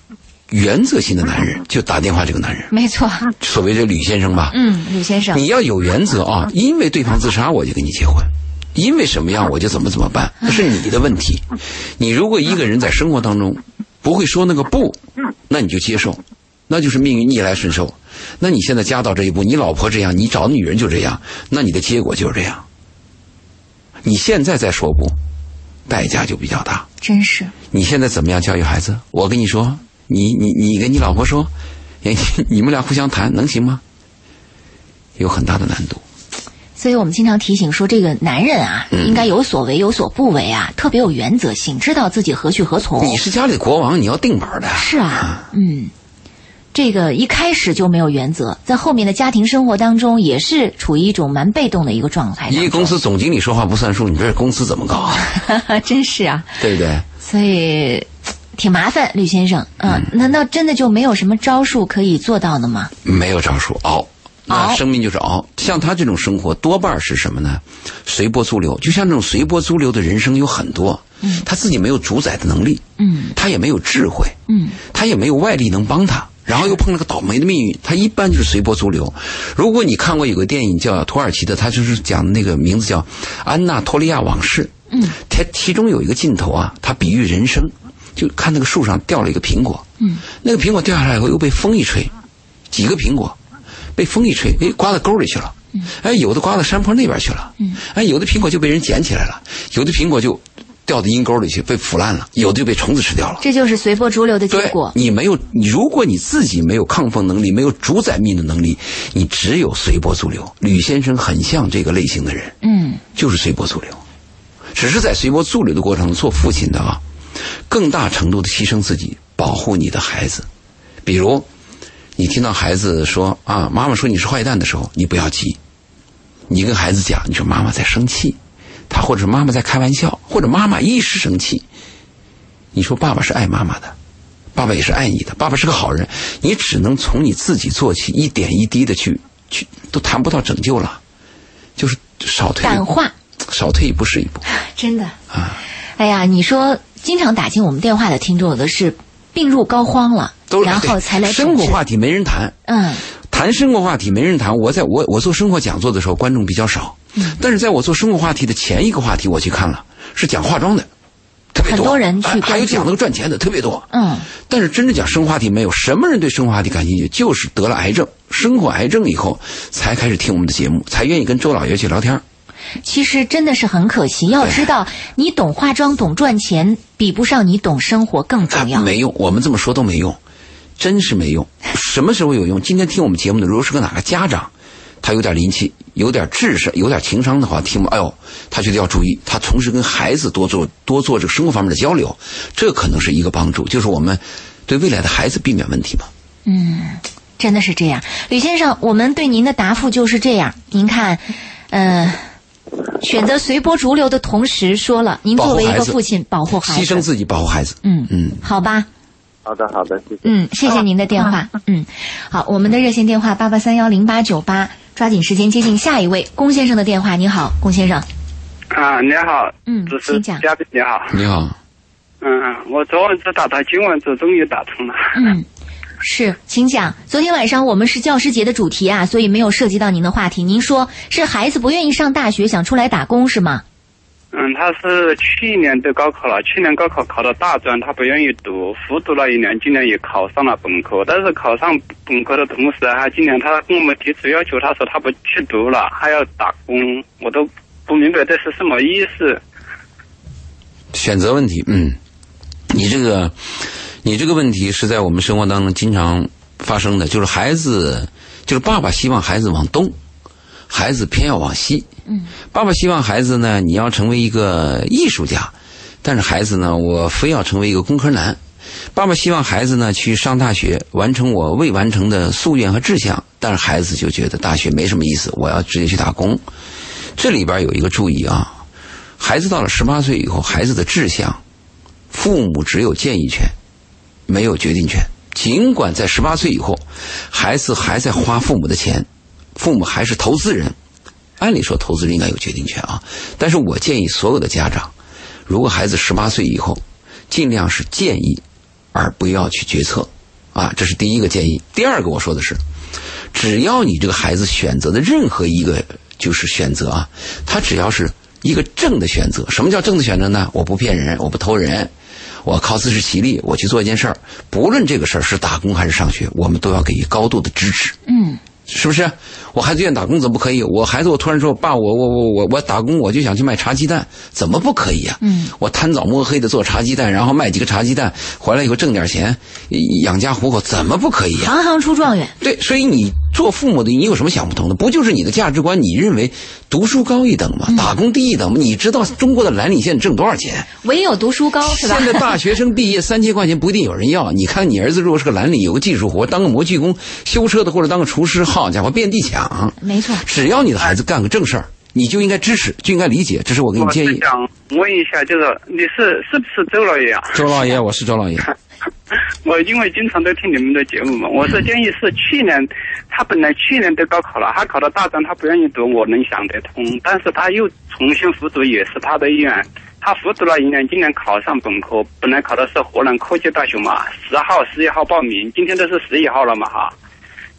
原则性的男人，就打电话这个男人，没错，所谓的吕先生吧。嗯，吕先生，你要有原则啊！因为对方自杀，我就跟你结婚；因为什么样，我就怎么怎么办，那是你的问题。你如果一个人在生活当中不会说那个不，那你就接受，那就是命运逆来顺受。那你现在加到这一步，你老婆这样，你找的女人就这样，那你的结果就是这样。你现在再说不，代价就比较大。真是。你现在怎么样教育孩子？我跟你说，你你你跟你老婆说，你们俩互相谈，能行吗？有很大的难度。所以我们经常提醒说，这个男人啊，应该有所为有所不为啊，特别有原则性，知道自己何去何从。你是家里国王，你要定本的。是啊，嗯。这个一开始就没有原则，在后面的家庭生活当中也是处于一种蛮被动的一个状态。一个公司总经理说话不算数，你这公司怎么搞啊？真是啊，对不对？所以挺麻烦，吕先生。嗯，难道真的就没有什么招数可以做到的吗？没有招数，熬，那生命就是熬。像他这种生活，多半是什么呢？随波逐流。就像这种随波逐流的人生有很多，嗯，他自己没有主宰的能力，嗯，他也没有智慧，嗯，他也没有外力能帮他。然后又碰了个倒霉的命运，他一般就是随波逐流。如果你看过有个电影叫土耳其的，他就是讲那个名字叫《安娜托利亚往事》。嗯，他其中有一个镜头啊，他比喻人生，就看那个树上掉了一个苹果。嗯，那个苹果掉下来以后又被风一吹，几个苹果被风一吹，哎，刮到沟里去了。嗯，哎，有的刮到山坡那边去了。嗯，哎，有的苹果就被人捡起来了，有的苹果就。掉到阴沟里去，被腐烂了；有的就被虫子吃掉了。这就是随波逐流的结果。你没有，你如果你自己没有抗风能力，没有主宰命的能力，你只有随波逐流。吕先生很像这个类型的人，嗯，就是随波逐流，只是在随波逐流的过程中，做父亲的啊，更大程度的牺牲自己，保护你的孩子。比如，你听到孩子说啊，妈妈说你是坏蛋的时候，你不要急，你跟孩子讲，你说妈妈在生气。他或者是妈妈在开玩笑，或者妈妈一时生气。你说爸爸是爱妈妈的，爸爸也是爱你的，爸爸是个好人。你只能从你自己做起，一点一滴的去去，都谈不到拯救了，就是少退感化，少退一步是一步。真的啊！哎呀，你说经常打进我们电话的听众，有的是病入膏肓了，然后才来生活话题没人谈。嗯。谈生活话题没人谈，我在我我做生活讲座的时候，观众比较少。嗯，但是在我做生活话题的前一个话题，我去看了，是讲化妆的，特别多。很多人去还有讲那个赚钱的，特别多。嗯，但是真正讲生活话题没有，什么人对生活话题感兴趣？就是得了癌症，生活癌症以后才开始听我们的节目，才愿意跟周老爷去聊天。其实真的是很可惜，要知道你懂化妆、懂赚钱，比不上你懂生活更重要。没用，我们这么说都没用。真是没用，什么时候有用？今天听我们节目的，如果是个哪个家长，他有点灵气，有点智商，有点情商的话，听我，哎呦，他觉得要注意，他同时跟孩子多做多做这个生活方面的交流，这可能是一个帮助，就是我们对未来的孩子避免问题嘛。嗯，真的是这样，吕先生，我们对您的答复就是这样。您看，嗯，选择随波逐流的同时，说了，您作为一个父亲，保护孩子，牺牲自己保护孩子。嗯嗯，好吧。好的，好的，谢谢。嗯，谢谢您的电话。嗯，好，我们的热线电话八八三幺零八九八，抓紧时间接进下一位龚先生的电话。你好，龚先生。啊，你好。嗯，请讲。嘉宾你好。你好。嗯，我昨晚只打到，今晚这终于打通了。嗯，是，请讲。昨天晚上我们是教师节的主题啊，所以没有涉及到您的话题。您说是孩子不愿意上大学，想出来打工是吗？嗯，他是去年都高考了，去年高考考到大专，他不愿意读，复读了一年，今年也考上了本科。但是考上本科的同时，他今年他跟我们提出要求，他说他不去读了，还要打工，我都不明白这是什么意思。选择问题，嗯，你这个，你这个问题是在我们生活当中经常发生的，就是孩子，就是爸爸希望孩子往东。孩子偏要往西，嗯，爸爸希望孩子呢，你要成为一个艺术家，但是孩子呢，我非要成为一个工科男。爸爸希望孩子呢去上大学，完成我未完成的夙愿和志向，但是孩子就觉得大学没什么意思，我要直接去打工。这里边有一个注意啊，孩子到了十八岁以后，孩子的志向，父母只有建议权，没有决定权。尽管在十八岁以后，孩子还在花父母的钱。父母还是投资人，按理说投资人应该有决定权啊。但是我建议所有的家长，如果孩子十八岁以后，尽量是建议，而不要去决策。啊，这是第一个建议。第二个我说的是，只要你这个孩子选择的任何一个就是选择啊，他只要是一个正的选择。什么叫正的选择呢？我不骗人，我不偷人，我靠自食其力，我去做一件事儿，不论这个事儿是打工还是上学，我们都要给予高度的支持。嗯，是不是？我孩子愿意打工怎么不可以？我孩子我突然说爸，我我我我我打工我就想去卖茶鸡蛋，怎么不可以呀、嗯，我贪早摸黑的做茶鸡蛋，然后卖几个茶鸡蛋，回来以后挣点钱，养家糊口，怎么不可以呀、行行出状元。对，所以你做父母的，你有什么想不通的？不就是你的价值观？你认为读书高一等吗？打工低一等吗？你知道中国的蓝领现在挣多少钱？唯有读书高是吧？现在大学生毕业三千块钱不一定有人要。你看你儿子如果是个蓝领，有个技术活，当个模具工、修车的或者当个厨师，好家伙，遍地抢。没错。只要你的孩子干个正事儿，你就应该支持，就应该理解。这是我给你建议。我想问一下，就是你是是不是周老爷啊？周老爷，我是周老爷。我因为经常都听你们的节目嘛，我是建议是去年他本来去年都高考了，他考到大专他不愿意读，我能想得通，但是他又重新复读也是他的意愿。他复读了一年，今年考上本科，本来考的是河南科技大学嘛，十号、十一号报名，今天都是十一号了嘛哈。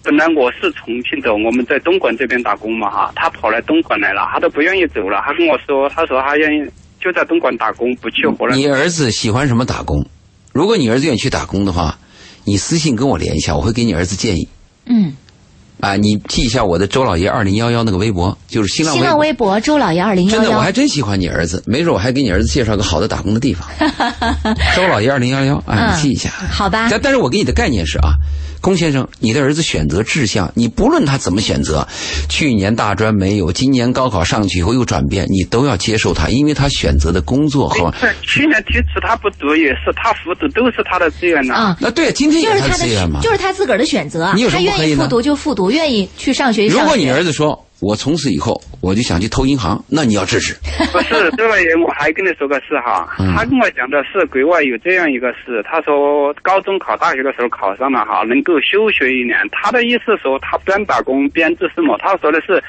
本来我是重庆的，我们在东莞这边打工嘛哈，他跑来东莞来了，他都不愿意走了，他跟我说，他说他愿意就在东莞打工，不去湖南。你儿子喜欢什么打工？如果你儿子愿意去打工的话，你私信跟我连一下，我会给你儿子建议。嗯，啊，你记一下我的周老爷二零幺幺那个微博，就是新浪新浪微博周老爷二零幺幺真的，我还。真喜欢你儿子，没准我还给你儿子介绍个好的打工的地方。周老爷二零幺幺，啊，你记一下。好吧但但是我给你的概念是啊，龚先生，你的儿子选择志向，你不论他怎么选择，去年大专没有，今年高考上去以后又转变，你都要接受他，因为他选择的工作和去年提出他不读也是他复读，都是他的志愿呐。啊，那对，今天也是他的志愿嘛。就是他自个儿的选择啊你有。什他么不可以呢愿意复读就复读，愿意去上学就上学。如果你儿子说我从此以后我就想去偷银行，那你要支持。不是，这位我还跟你说个事哈，嗯他跟我讲的是国外有这样一个事，他说高中考大学的时候考上了哈，能够休学一年。他的意思说他边打工边做什么？他说的是。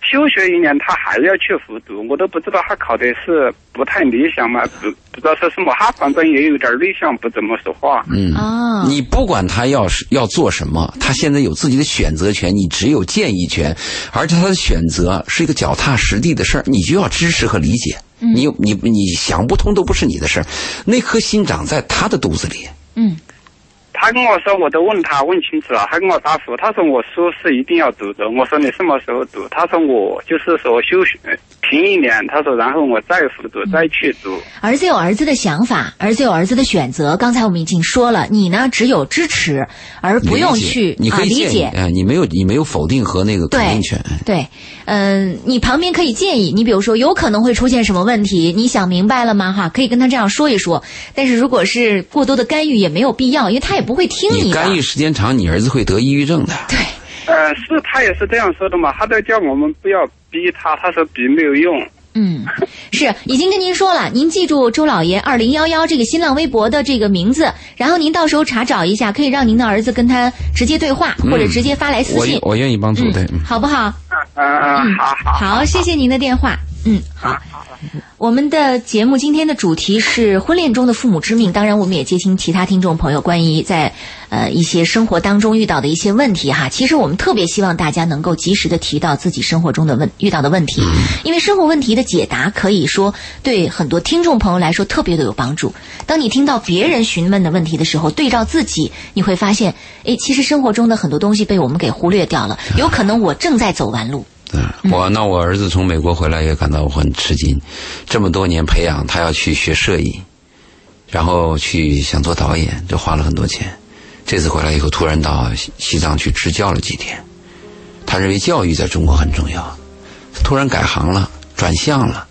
休学一年，他还要去复读，我都不知道他考的是不太理想嘛，不不知道是什么。他反正也有点内向，不怎么说话。嗯，啊你不管他要是要做什么，他现在有自己的选择权，你只有建议权，而且他的选择是一个脚踏实地的事儿，你就要支持和理解。你你你想不通都不是你的事儿，那颗心长在他的肚子里。嗯，他跟我说，我都问他问清楚了，他跟我答复，他说我书是一定要读的。我说你什么时候读？他说我就是说休学停一年，他说然后我再复读，再去读。儿子有儿子的想法，儿子有儿子的选择。刚才我们已经说了，你呢只有支持，而不用去啊理你可以建议，解。哎，你没有你没有否定和那个肯定权。对，嗯、你旁边可以建议，你比如说有可能会出现什么问题，你想明白了吗？哈，可以跟他这样说一说。但是如果是过多的干预，也没有必要，因为他也不会听的。你干预时间长，你儿子会得抑郁症的。对，呃，是他也是这样说的嘛，他都叫我们不要逼他，他说逼没有用。嗯，是已经跟您说了，您记住周老爷二零幺幺这个新浪微博的这个名字，然后您到时候查找一下，可以让您的儿子跟他直接对话，或者直接发来私信，我我愿意帮助，对。嗯好不好？嗯嗯，好好。好，谢谢您的电话。嗯，好好。我们的节目今天的主题是婚恋中的父母之命，当然我们也接听其他听众朋友关于在呃一些生活当中遇到的一些问题哈。其实我们特别希望大家能够及时的提到自己生活中的问遇到的问题，因为生活问题的解答可以说对很多听众朋友来说特别的有帮助。当你听到别人询问的问题的时候，对照自己，你会发现，诶，其实生活中的很多东西被我们给忽略掉了，有可能我正在走弯路。嗯，我那我儿子从美国回来也感到我很吃惊，这么多年培养他要去学摄影，然后去想做导演，这花了很多钱。这次回来以后，突然到西西藏去支教了几天，他认为教育在中国很重要，突然改行了，转向了。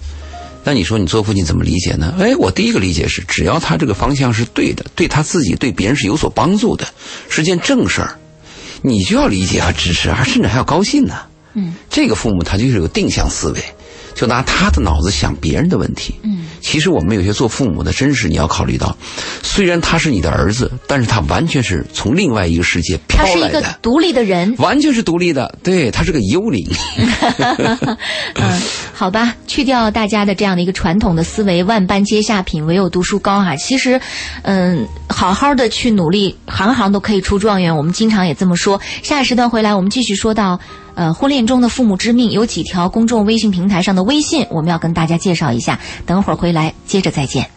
那你说你做父亲怎么理解呢？哎，我第一个理解是，只要他这个方向是对的，对他自己、对别人是有所帮助的，是件正事儿，你就要理解和支持，还甚至还要高兴呢。嗯，这个父母他就是有定向思维，就拿他的脑子想别人的问题。嗯，其实我们有些做父母的，真是你要考虑到，虽然他是你的儿子，但是他完全是从另外一个世界飘他是一个来的，独立的人，完全是独立的。对他是个幽灵。嗯，好吧，去掉大家的这样的一个传统的思维，万般皆下品，唯有读书高哈。其实，嗯，好好的去努力，行行都可以出状元。我们经常也这么说。下一时段回来，我们继续说到，呃，婚恋中的父母之命，有几条公众微信平台上的微信，我们要跟大家介绍一下。等会儿回来接着再见。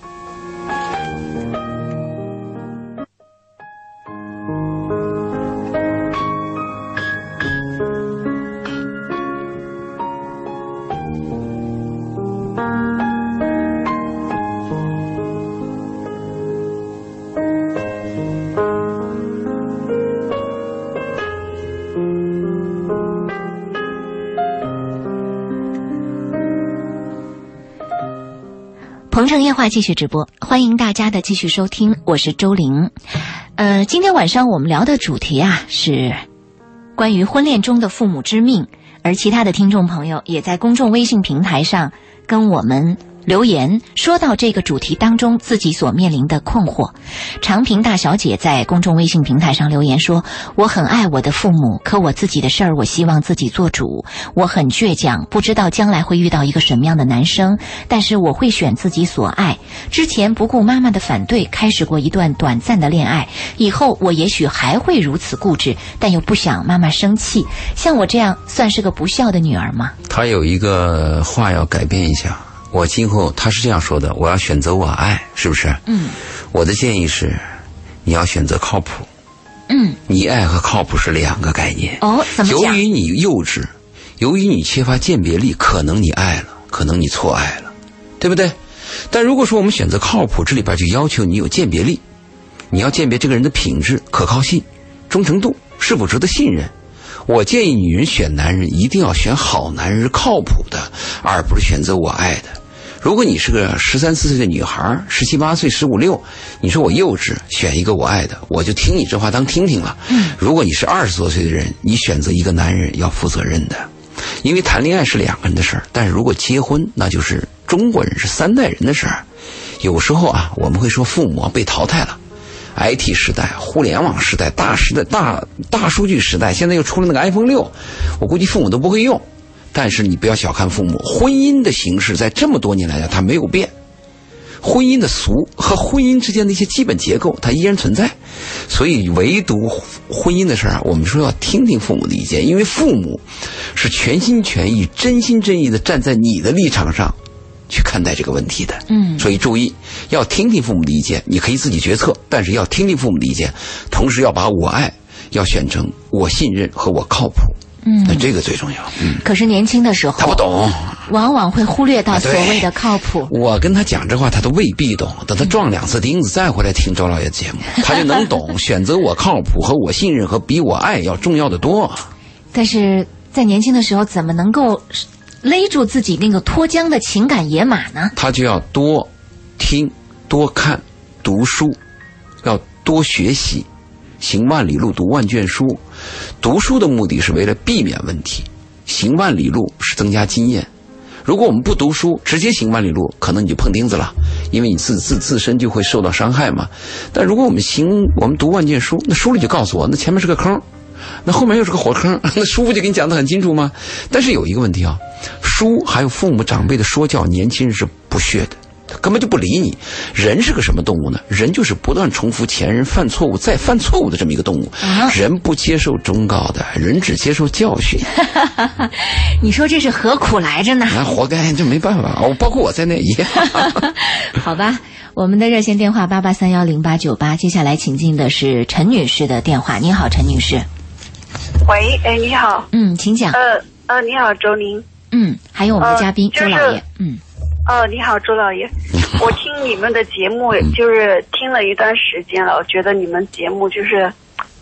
电话继续直播，欢迎大家的继续收听，我是周玲。呃，今天晚上我们聊的主题啊是关于婚恋中的父母之命，而其他的听众朋友也在公众微信平台上跟我们。留言说到这个主题当中自己所面临的困惑，长平大小姐在公众微信平台上留言说：“我很爱我的父母，可我自己的事儿我希望自己做主。我很倔强，不知道将来会遇到一个什么样的男生，但是我会选自己所爱。之前不顾妈妈的反对，开始过一段短暂的恋爱，以后我也许还会如此固执，但又不想妈妈生气。像我这样算是个不孝的女儿吗？”他有一个话要改变一下。我今后他是这样说的：我要选择我爱，是不是？嗯。我的建议是，你要选择靠谱。嗯。你爱和靠谱是两个概念。哦，怎么由于你幼稚，由于你缺乏鉴别力，可能你爱了，可能你错爱了，对不对？但如果说我们选择靠谱，这里边就要求你有鉴别力，你要鉴别这个人的品质、可靠性、忠诚度是否值得信任。我建议女人选男人一定要选好男人、靠谱的，而不是选择我爱的。如果你是个十三四岁的女孩，十七八岁、十五六，你说我幼稚，选一个我爱的，我就听你这话当听听了。如果你是二十多岁的人，你选择一个男人要负责任的，因为谈恋爱是两个人的事儿，但是如果结婚，那就是中国人是三代人的事儿。有时候啊，我们会说父母被淘汰了，IT 时代、互联网时代、大时代、大大数据时代，现在又出了那个 iPhone 六，我估计父母都不会用。但是你不要小看父母，婚姻的形式在这么多年来讲它没有变，婚姻的俗和婚姻之间的一些基本结构它依然存在，所以唯独婚姻的事儿啊，我们说要听听父母的意见，因为父母是全心全意、真心真意的站在你的立场上去看待这个问题的。嗯，所以注意要听听父母的意见，你可以自己决策，但是要听听父母的意见，同时要把我爱要选成我信任和我靠谱。嗯，那这个最重要。嗯，可是年轻的时候他不懂，往往会忽略到所谓的靠谱。我跟他讲这话，他都未必懂。等他撞两次钉子，再回来听周老爷节目，他就能懂。选择我靠谱和我信任和比我爱要重要的多。但是在年轻的时候，怎么能够勒住自己那个脱缰的情感野马呢？他就要多听、多看、读书，要多学习。行万里路，读万卷书。读书的目的是为了避免问题，行万里路是增加经验。如果我们不读书，直接行万里路，可能你就碰钉子了，因为你自自自身就会受到伤害嘛。但如果我们行，我们读万卷书，那书里就告诉我，那前面是个坑，那后面又是个火坑，那书不就给你讲得很清楚吗？但是有一个问题啊，书还有父母长辈的说教，年轻人是不屑的。根本就不理你。人是个什么动物呢？人就是不断重复前人犯错误再犯错误的这么一个动物。人不接受忠告的，人只接受教训。你说这是何苦来着呢？那活该，这没办法。我包括我在内也。好吧，我们的热线电话八八三幺零八九八。接下来请进的是陈女士的电话。你好，陈女士。喂，哎，你好。嗯，请讲。呃呃，你好，周宁。嗯，还有我们的嘉宾周老爷。嗯。哦，你好，周老爷，我听你们的节目就是听了一段时间了，我觉得你们节目就是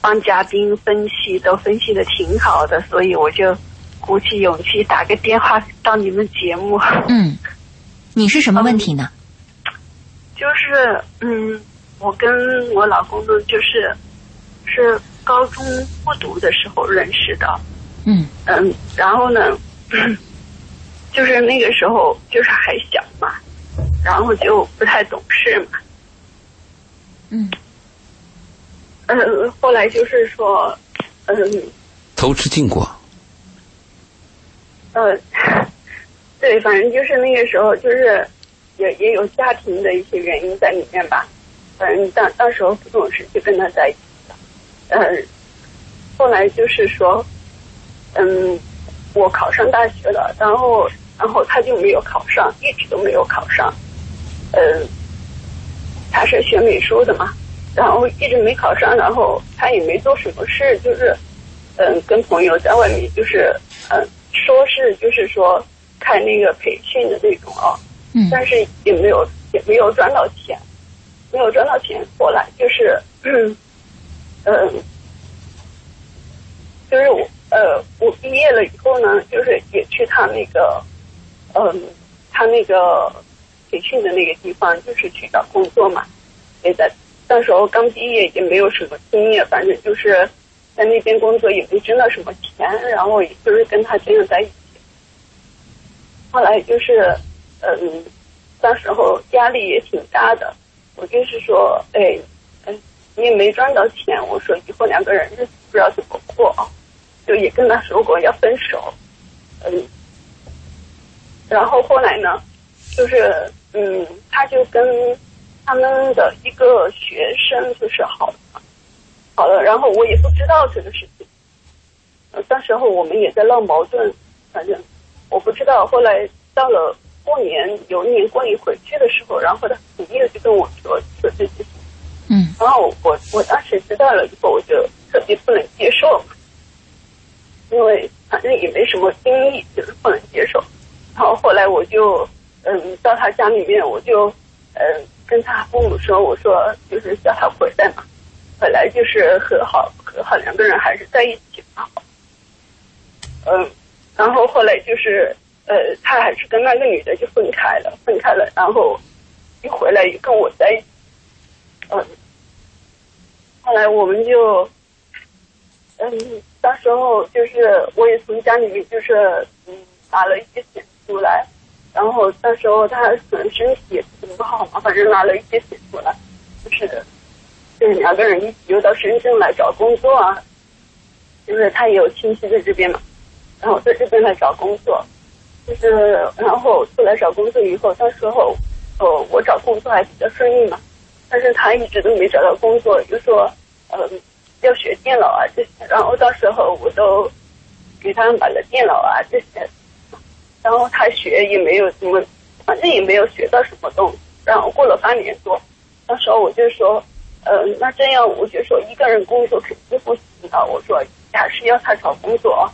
帮嘉宾分析都分析的挺好的，所以我就鼓起勇气打个电话到你们节目。嗯，你是什么问题呢？就是嗯，我跟我老公呢就是是高中复读的时候认识的。嗯嗯，然后呢？就是那个时候，就是还小嘛，然后就不太懂事嘛。嗯。呃，后来就是说，嗯。偷吃禁果。呃，对，反正就是那个时候，就是也也有家庭的一些原因在里面吧。反正当到时候不懂事，就跟他在一起了。嗯，后来就是说，嗯，我考上大学了，然后然后他就没有考上，一直都没有考上。嗯，他是学美术的嘛，然后一直没考上，然后他也没做什么事，就是嗯，跟朋友在外面就是嗯，说是就是说开那个培训的那种啊。嗯但是也没有也没有赚到钱，没有赚到钱。过来就是，嗯，嗯，就是我呃，我毕业了以后呢，就是也去他那个，嗯，他那个培训的那个地方，就是去找工作嘛。也在那时候刚毕业，也没有什么经验，反正就是在那边工作也没挣到什么钱，然后也就是跟他这样在一起。后来就是，嗯，那时候压力也挺大的。我就是说，哎，嗯，你也没赚到钱，我说以后两个人日子不知道怎么过啊，就也跟他说过要分手，嗯，然后后来呢，就是嗯，他就跟他们的一个学生就是好了，好了，然后我也不知道这个事情，呃，那时候我们也在闹矛盾，反正我不知道。后来到了过年，有一年过年回去的时候，然后他朋友就跟我说说这事情，嗯然后我我当时知道了以后，我就特别不能接受，因为反正也没什么经历，就是不能接受。然后后来我就嗯到他家里面，我就嗯跟他父母说，我说就是叫他回来嘛，本来就是和好和好，两个人还是在一起嘛。嗯，然后后来就是呃，他还是跟那个女的就分开了，分开了，然后一回来又跟我在一起，嗯，后来我们就，嗯，到时候就是我也从家里面就是嗯拿了一些钱出来，然后到时候他可能身体也不怎么好嘛，反正拿了一些钱出来，就是就是两个人一起又到深圳来找工作啊，就是他也有亲戚在这边嘛，然后在这边来找工作，就是然后出来找工作以后，到时候呃我找工作还比较顺利嘛，但是他一直都没找到工作，就说呃要学电脑啊这些，然后到时候我都给他买了电脑啊这些，然后他学也没有什么，反正也没有学到什么东西，然后过了半年多，那时候我就说，呃那这样我就说一个人工作肯定不行的，我说还是要他找工作啊。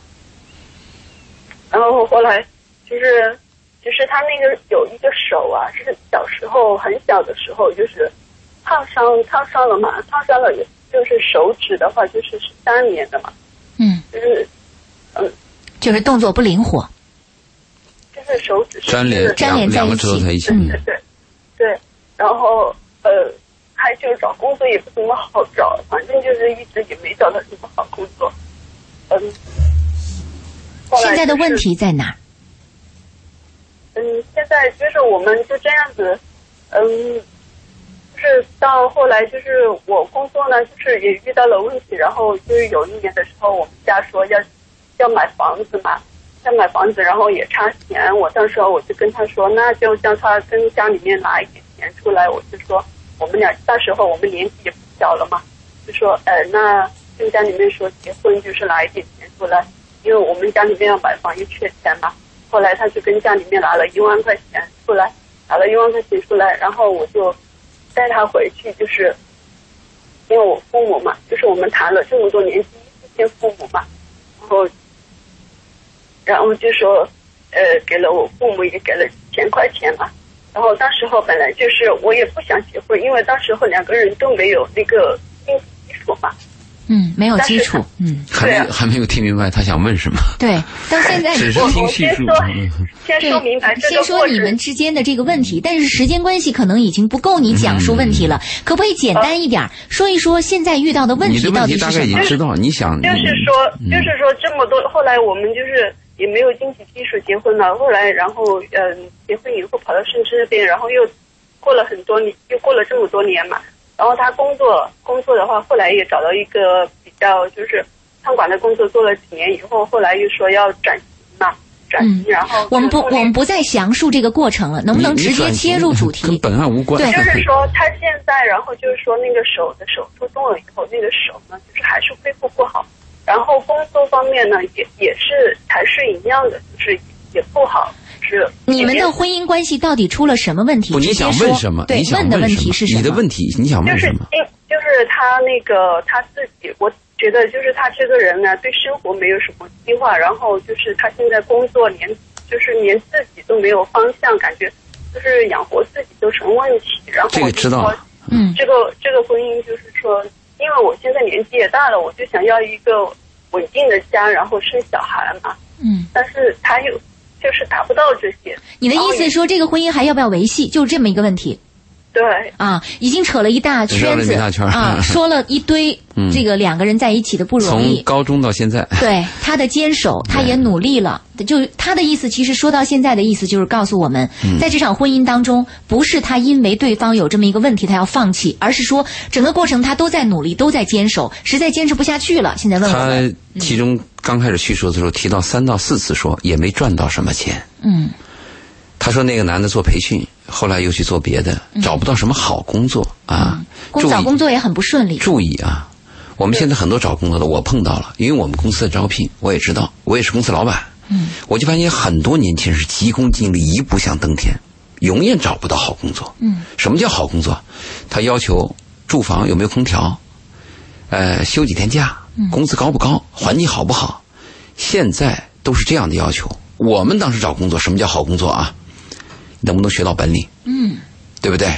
然后后来就是，就是他那个有一个手啊，是小时候很小的时候就是烫伤，烫伤了嘛，烫伤了，就是手指的话就是是三年的嘛，嗯，就是嗯，就是动作不灵活。就是手指是粘连粘连在两个一起。指头在一起，嗯对对对，然后呃，还就是找工作也不怎么好找，反正就是一直也没找到什么好工作，嗯。现在的问题在哪？嗯，现在就是我们就这样子，嗯，就是到后来就是我工作呢，就是也遇到了问题，然后就是有一年的时候，我们家说要要买房子嘛，想买房子，然后也差钱，我到时候我就跟他说，那就叫他跟家里面拿一点钱出来，我就说我们俩到时候我们年纪也不小了嘛，就说呃那跟家里面说结婚就是拿一点钱出来，因为我们家里面要买房又缺钱嘛。后来他就跟家里面拿了一万块钱出来，拿了一万块钱出来，然后我就带他回去，就是因为我父母嘛，就是我们谈了这么多年第一次见父母嘛，然后然后就说呃给了我父母也给了几千块钱嘛，然后当时候本来就是我也不想结婚，因为当时候两个人都没有那个经济基础嘛，嗯，没有基础。嗯，还没还没有听明白他想问什么，对，到现在只是我听叙述。先说嗯先说明白，这先说你们之间的这个问题，但是时间关系可能已经不够你讲述问题了，可不可以简单一点儿说一说现在遇到的问题你的问题大概已经？知道，你想就是说，就是说这么多，后来我们就是也没有经济基础结婚了。后来，然后嗯，结婚以后跑到深圳这边，然后又过了很多年，又过了这么多年嘛。然后他工作工作的话，后来也找到一个比较就是餐馆的工作，做了几年以后，后来又说要转型嘛，转嗯型，然后我们不，我们不再详述这个过程了，能不能直接切入主题跟题？本案无关。对就是 说他现在，然后就是说那个手的手术动了以后，那个手呢，就是还是恢复不好。然后工作方面呢，也也是还是一样的，就是也不好，是你们的婚姻关系到底出了什么问题？不，你想问什么？对你，想问的问什么题是什么？你的问题，你想就是问什么？因就是他那个他自己，我觉得就是他这个人呢，对生活没有什么计划，然后就是他现在工作连就是连自己都没有方向，感觉就是养活自己都成问题。然后这个我知道了，嗯这个这个婚姻就是说，因为我现在年纪也大了，我就想要一个稳定的家，然后生小孩嘛。嗯，但是他又就是达不到这些。你的意思说这个婚姻还要不要维系？就是这么一个问题对，啊，已经扯了一大圈子一大圈儿。啊，说了一堆嗯。这个两个人在一起的不容易。从高中到现在，对他的坚守，他也努力了。就他的意思，其实说到现在的意思，就是告诉我们，嗯。在这场婚姻当中，不是他因为对方有这么一个问题，他要放弃，而是说整个过程他都在努力，都在坚守，实在坚持不下去了，现在问我他，其中刚开始叙述的时候提到三到四次说也没赚到什么钱。嗯。他说那个男的做培训，后来又去做别的，找不到什么好工作啊。工找工作也很不顺利。注意啊！我们现在很多找工作的，我碰到了，因为我们公司的招聘，我也知道，我也是公司老板。嗯，我就发现很多年轻人是急功近利，一步想登天，永远找不到好工作。嗯，什么叫好工作？他要求住房有没有空调，呃，休几天假，工资高不高，环境好不好？现在都是这样的要求。我们当时找工作，什么叫好工作啊？能不能学到本领？嗯对不对？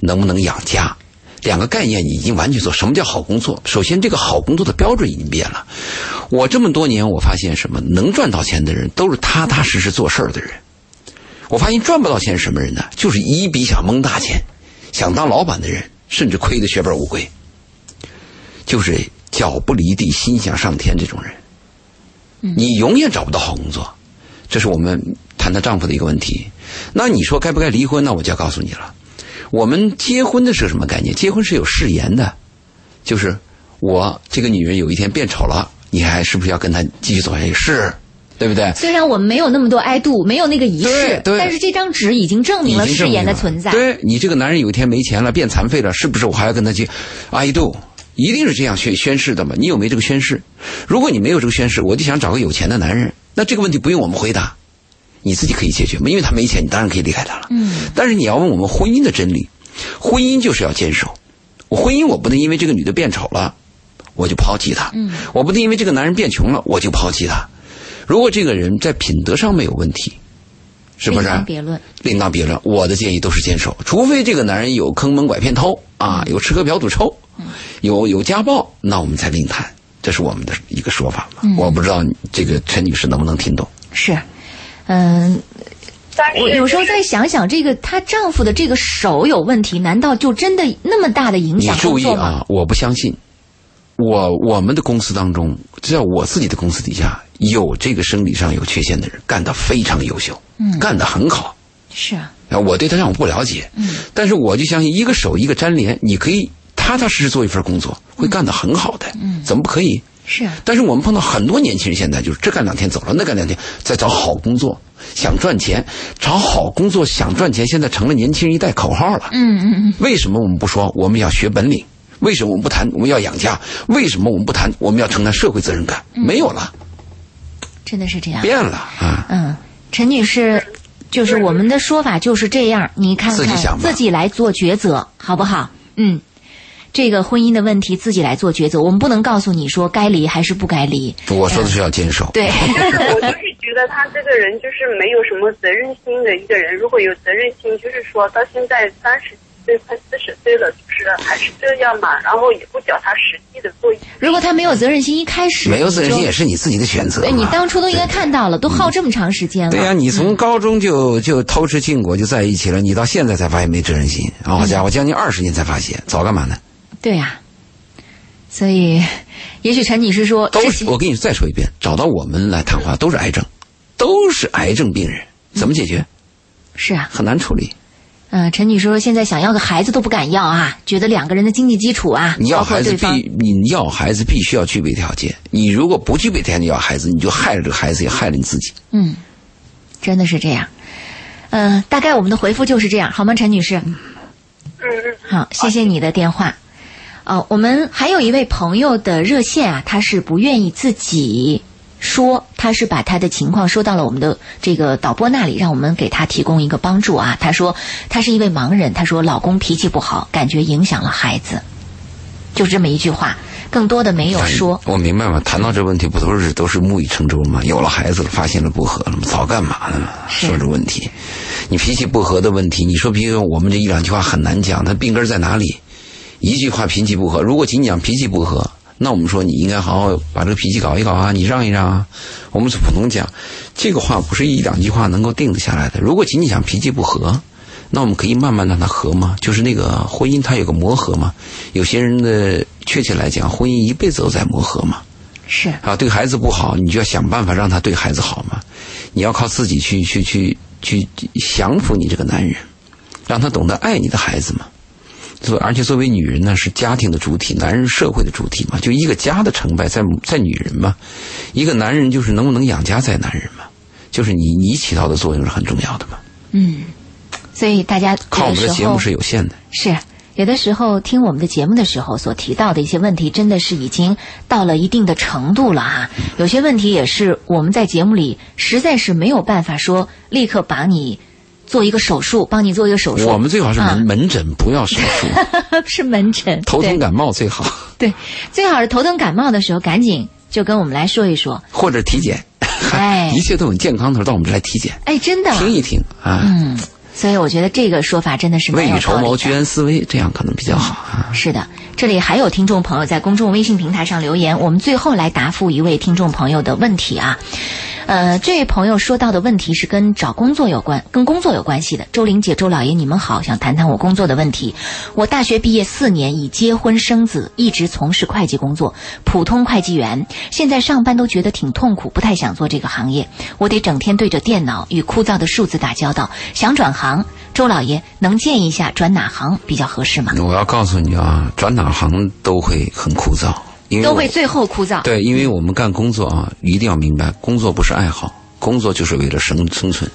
能不能养家？两个概念已经完全错。什么叫好工作？首先，这个好工作的标准已经变了。我这么多年，我发现什么？能赚到钱的人都是踏踏实实做事儿的人。我发现赚不到钱是什么人呢？就是一笔想蒙大钱，想当老板的人，甚至亏得血本无归。就是脚不离地，心想上天这种人。你永远找不到好工作，这是我们谈她丈夫的一个问题。那你说该不该离婚？那我就要告诉你了。我们结婚的是什么概念？结婚是有誓言的，就是我这个女人有一天变丑了，你还是不是要跟她继续走下去？是，对不对？虽然我们没有那么多哀度，没有那个仪式对，对但是这张纸已经证明了誓言的存在。对你这个男人有一天没钱了，变残废了，是不是我还要跟他去哀度？一定是这样宣宣誓的嘛？你有没有这个宣誓？如果你没有这个宣誓，我就想找个有钱的男人，那这个问题不用我们回答，你自己可以解决嘛？因为他没钱，你当然可以离开他了。嗯，但是你要问我们婚姻的真理，婚姻就是要坚守。我婚姻我不能因为这个女的变丑了，我就抛弃她。嗯，我不能因为这个男人变穷了，我就抛弃他。如果这个人在品德上没有问题，是不是？另当别论。另当别论。我的建议都是坚守，除非这个男人有坑蒙拐骗偷啊，有吃喝嫖赌抽，有有家暴，那我们才另谈。这是我们的一个说法嘛。我不知道这个陈女士能不能听懂。是，嗯，我有时候再想想，这个她丈夫的这个手有问题，难道就真的那么大的影响你注意？啊，我不相信。我我们的公司当中，在我自己的公司底下，有这个生理上有缺陷的人，干得非常优秀，嗯干得很好。是啊，啊，我对他让我不了解，嗯，但是我就相信一个手一个粘连，你可以踏踏实实做一份工作，会干得很好的，嗯怎么不可以？是啊，但是我们碰到很多年轻人，现在就是这干两天走了，那干两天，在找好工作，想赚钱，找好工作想赚钱，现在成了年轻人一代口号了。嗯嗯嗯，为什么我们不说我们要学本领？为什么我们不谈我们要养家？为什么我们不谈我们要承担社会责任感？嗯没有了，真的是这样。变了啊！嗯，陈女士，就是我们的说法就是这样，你看看自己想自己来做抉择，好不好？嗯，这个婚姻的问题自己来做抉择，我们不能告诉你说该离还是不该离。我说的是要坚守。对，但 是我就是觉得他这个人就是没有什么责任心的一个人。如果有责任心，就是说到现在三十岁快四十岁了，就是还是这样嘛，然后也不脚踏实地的做。如果他没有责任心，一开始没有责任心也是你自己的选择你当初都应该看到了，都耗这么长时间了。对呀、你从高中就就偷吃禁果就在一起了，你到现在才发现没责任心，好家伙，将近二十年才发现，早干嘛呢？对呀、所以，也许陈女士说，都是我跟你再说一遍，找到我们来谈话都是癌症，都是癌症病人，怎么解决？是啊，很难处理。嗯、陈女士说现在想要个孩子都不敢要啊，觉得两个人的经济基础啊，你要孩子必你要孩子必须要具备条件，你如果不具备条件要孩子，你就害了这个孩子，也害了你自己。嗯，真的是这样。嗯、大概我们的回复就是这样，好吗，陈女士？嗯嗯，好，谢谢你的电话。哦，我们还有一位朋友的热线啊，他是不愿意自己说，他是把他的情况说到了我们的这个导播那里，让我们给他提供一个帮助啊。他说他是一位盲人，他说老公脾气不好，感觉影响了孩子，就这么一句话，更多的没有说。我明白嘛，谈到这问题不都是都是木已成舟吗？有了孩子了，发现了不和了吗？早干嘛呢嘛？说这问题，你脾气不和的问题，你说比如我们这一两句话很难讲，它病根在哪里？一句话脾气不和，如果仅仅讲脾气不和，那我们说你应该好好把这个脾气搞一搞啊，你让一让啊。我们是普通讲，这个话不是一两句话能够定得下来的。如果仅仅讲脾气不和，那我们可以慢慢让它和嘛，就是那个婚姻它有个磨合嘛。有些人的确切来讲，婚姻一辈子都在磨合嘛。是啊，对孩子不好，你就要想办法让他对孩子好嘛。你要靠自己去去去去降服你这个男人，让他懂得爱你的孩子嘛。作而且作为女人呢，是家庭的主体，男人社会的主体嘛。就一个家的成败在在女人嘛，一个男人就是能不能养家在男人嘛，就是你你起到的作用是很重要的嘛。嗯，所以大家靠我们的节目是有限的。是有的时候听我们的节目的时候所提到的一些问题，真的是已经到了一定的程度了哈。有些问题也是我们在节目里实在是没有办法说立刻把你做一个手术，帮你做一个手术。我们最好是门、啊门诊，不要手术，是门诊，头疼感冒最好，对，最好是头疼感冒的时候赶紧就跟我们来说一说。或者体检。哎 一切都很健康的时候，到我们这来体检，哎，真的，听一听啊。嗯，所以我觉得这个说法真的是未雨绸缪，居安思危，这样可能比较好啊。是的，这里还有听众朋友在公众微信平台上留言，我们最后来答复一位听众朋友的问题啊。呃，这位朋友说到的问题是跟找工作有关，跟工作有关系的。周玲姐、周老爷，你们好，想谈谈我工作的问题。我大学毕业四年，已结婚生子，一直从事会计工作，普通会计员。现在上班都觉得挺痛苦，不太想做这个行业。我得整天对着电脑与枯燥的数字打交道，想转行。周老爷能建议一下转哪行比较合适吗？我要告诉你啊，转哪行都会很枯燥，因为我都会最后枯燥。对，因为我们干工作啊，一定要明白，工作不是爱好，工作就是为了生生存。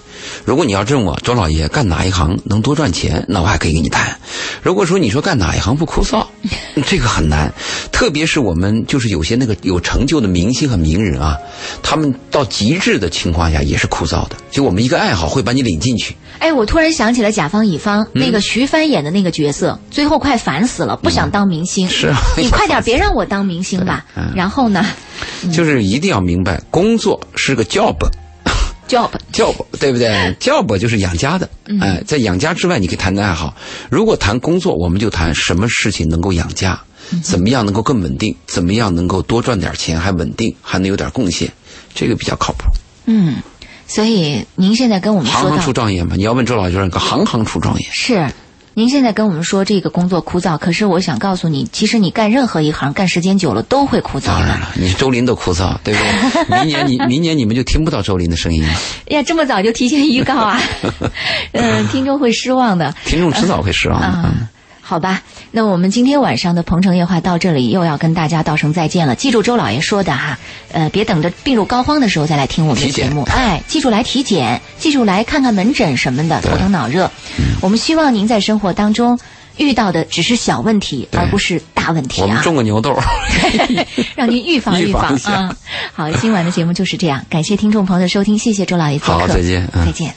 如果你要问我周老爷干哪一行能多赚钱，那我还可以跟你谈。如果说你说干哪一行不枯燥，这个很难。特别是我们就是有些那个有成就的明星和名人啊，他们到极致的情况下也是枯燥的。就我们一个爱好会把你领进去，哎，我突然想起了甲方乙方、那个徐帆演的那个角色，最后快烦死了，不想当明星。是啊 你快点别让我当明星吧。嗯然后呢就是一定要明白，工作是个 job。，job job 对不对？job 就是养家的，哎、在养家之外，你可以谈谈爱好。如果谈工作，我们就谈什么事情能够养家，怎么样能够更稳定，怎么样能够多赚点钱，还稳定，还能有点贡献，这个比较靠谱。嗯，所以您现在跟我们说行行出状元嘛，你要问周老师，个行行出状元。是。您现在跟我们说这个工作枯燥，可是我想告诉你，其实你干任何一行，干时间久了都会枯燥的。当然了，你周林都枯燥，对不对？明年你明年你们就听不到周林的声音了，呀，这么早就提前预告啊，嗯、听众会失望的。听众迟早会失望嗯，好吧，那我们今天晚上的《鹏城夜话》到这里又要跟大家道声再见了。记住周老爷说的哈，呃，别等着病入膏肓的时候再来听我们的节目，哎，记住来体检，记住来看看门诊什么的，头疼脑热。我们希望您在生活当中遇到的只是小问题，而不是大问题我们啊，种个牛豆，让您预防 预防啊。好，今晚的节目就是这样，感谢听众朋友的收听，谢谢周老爷做客，好再见嗯。再见。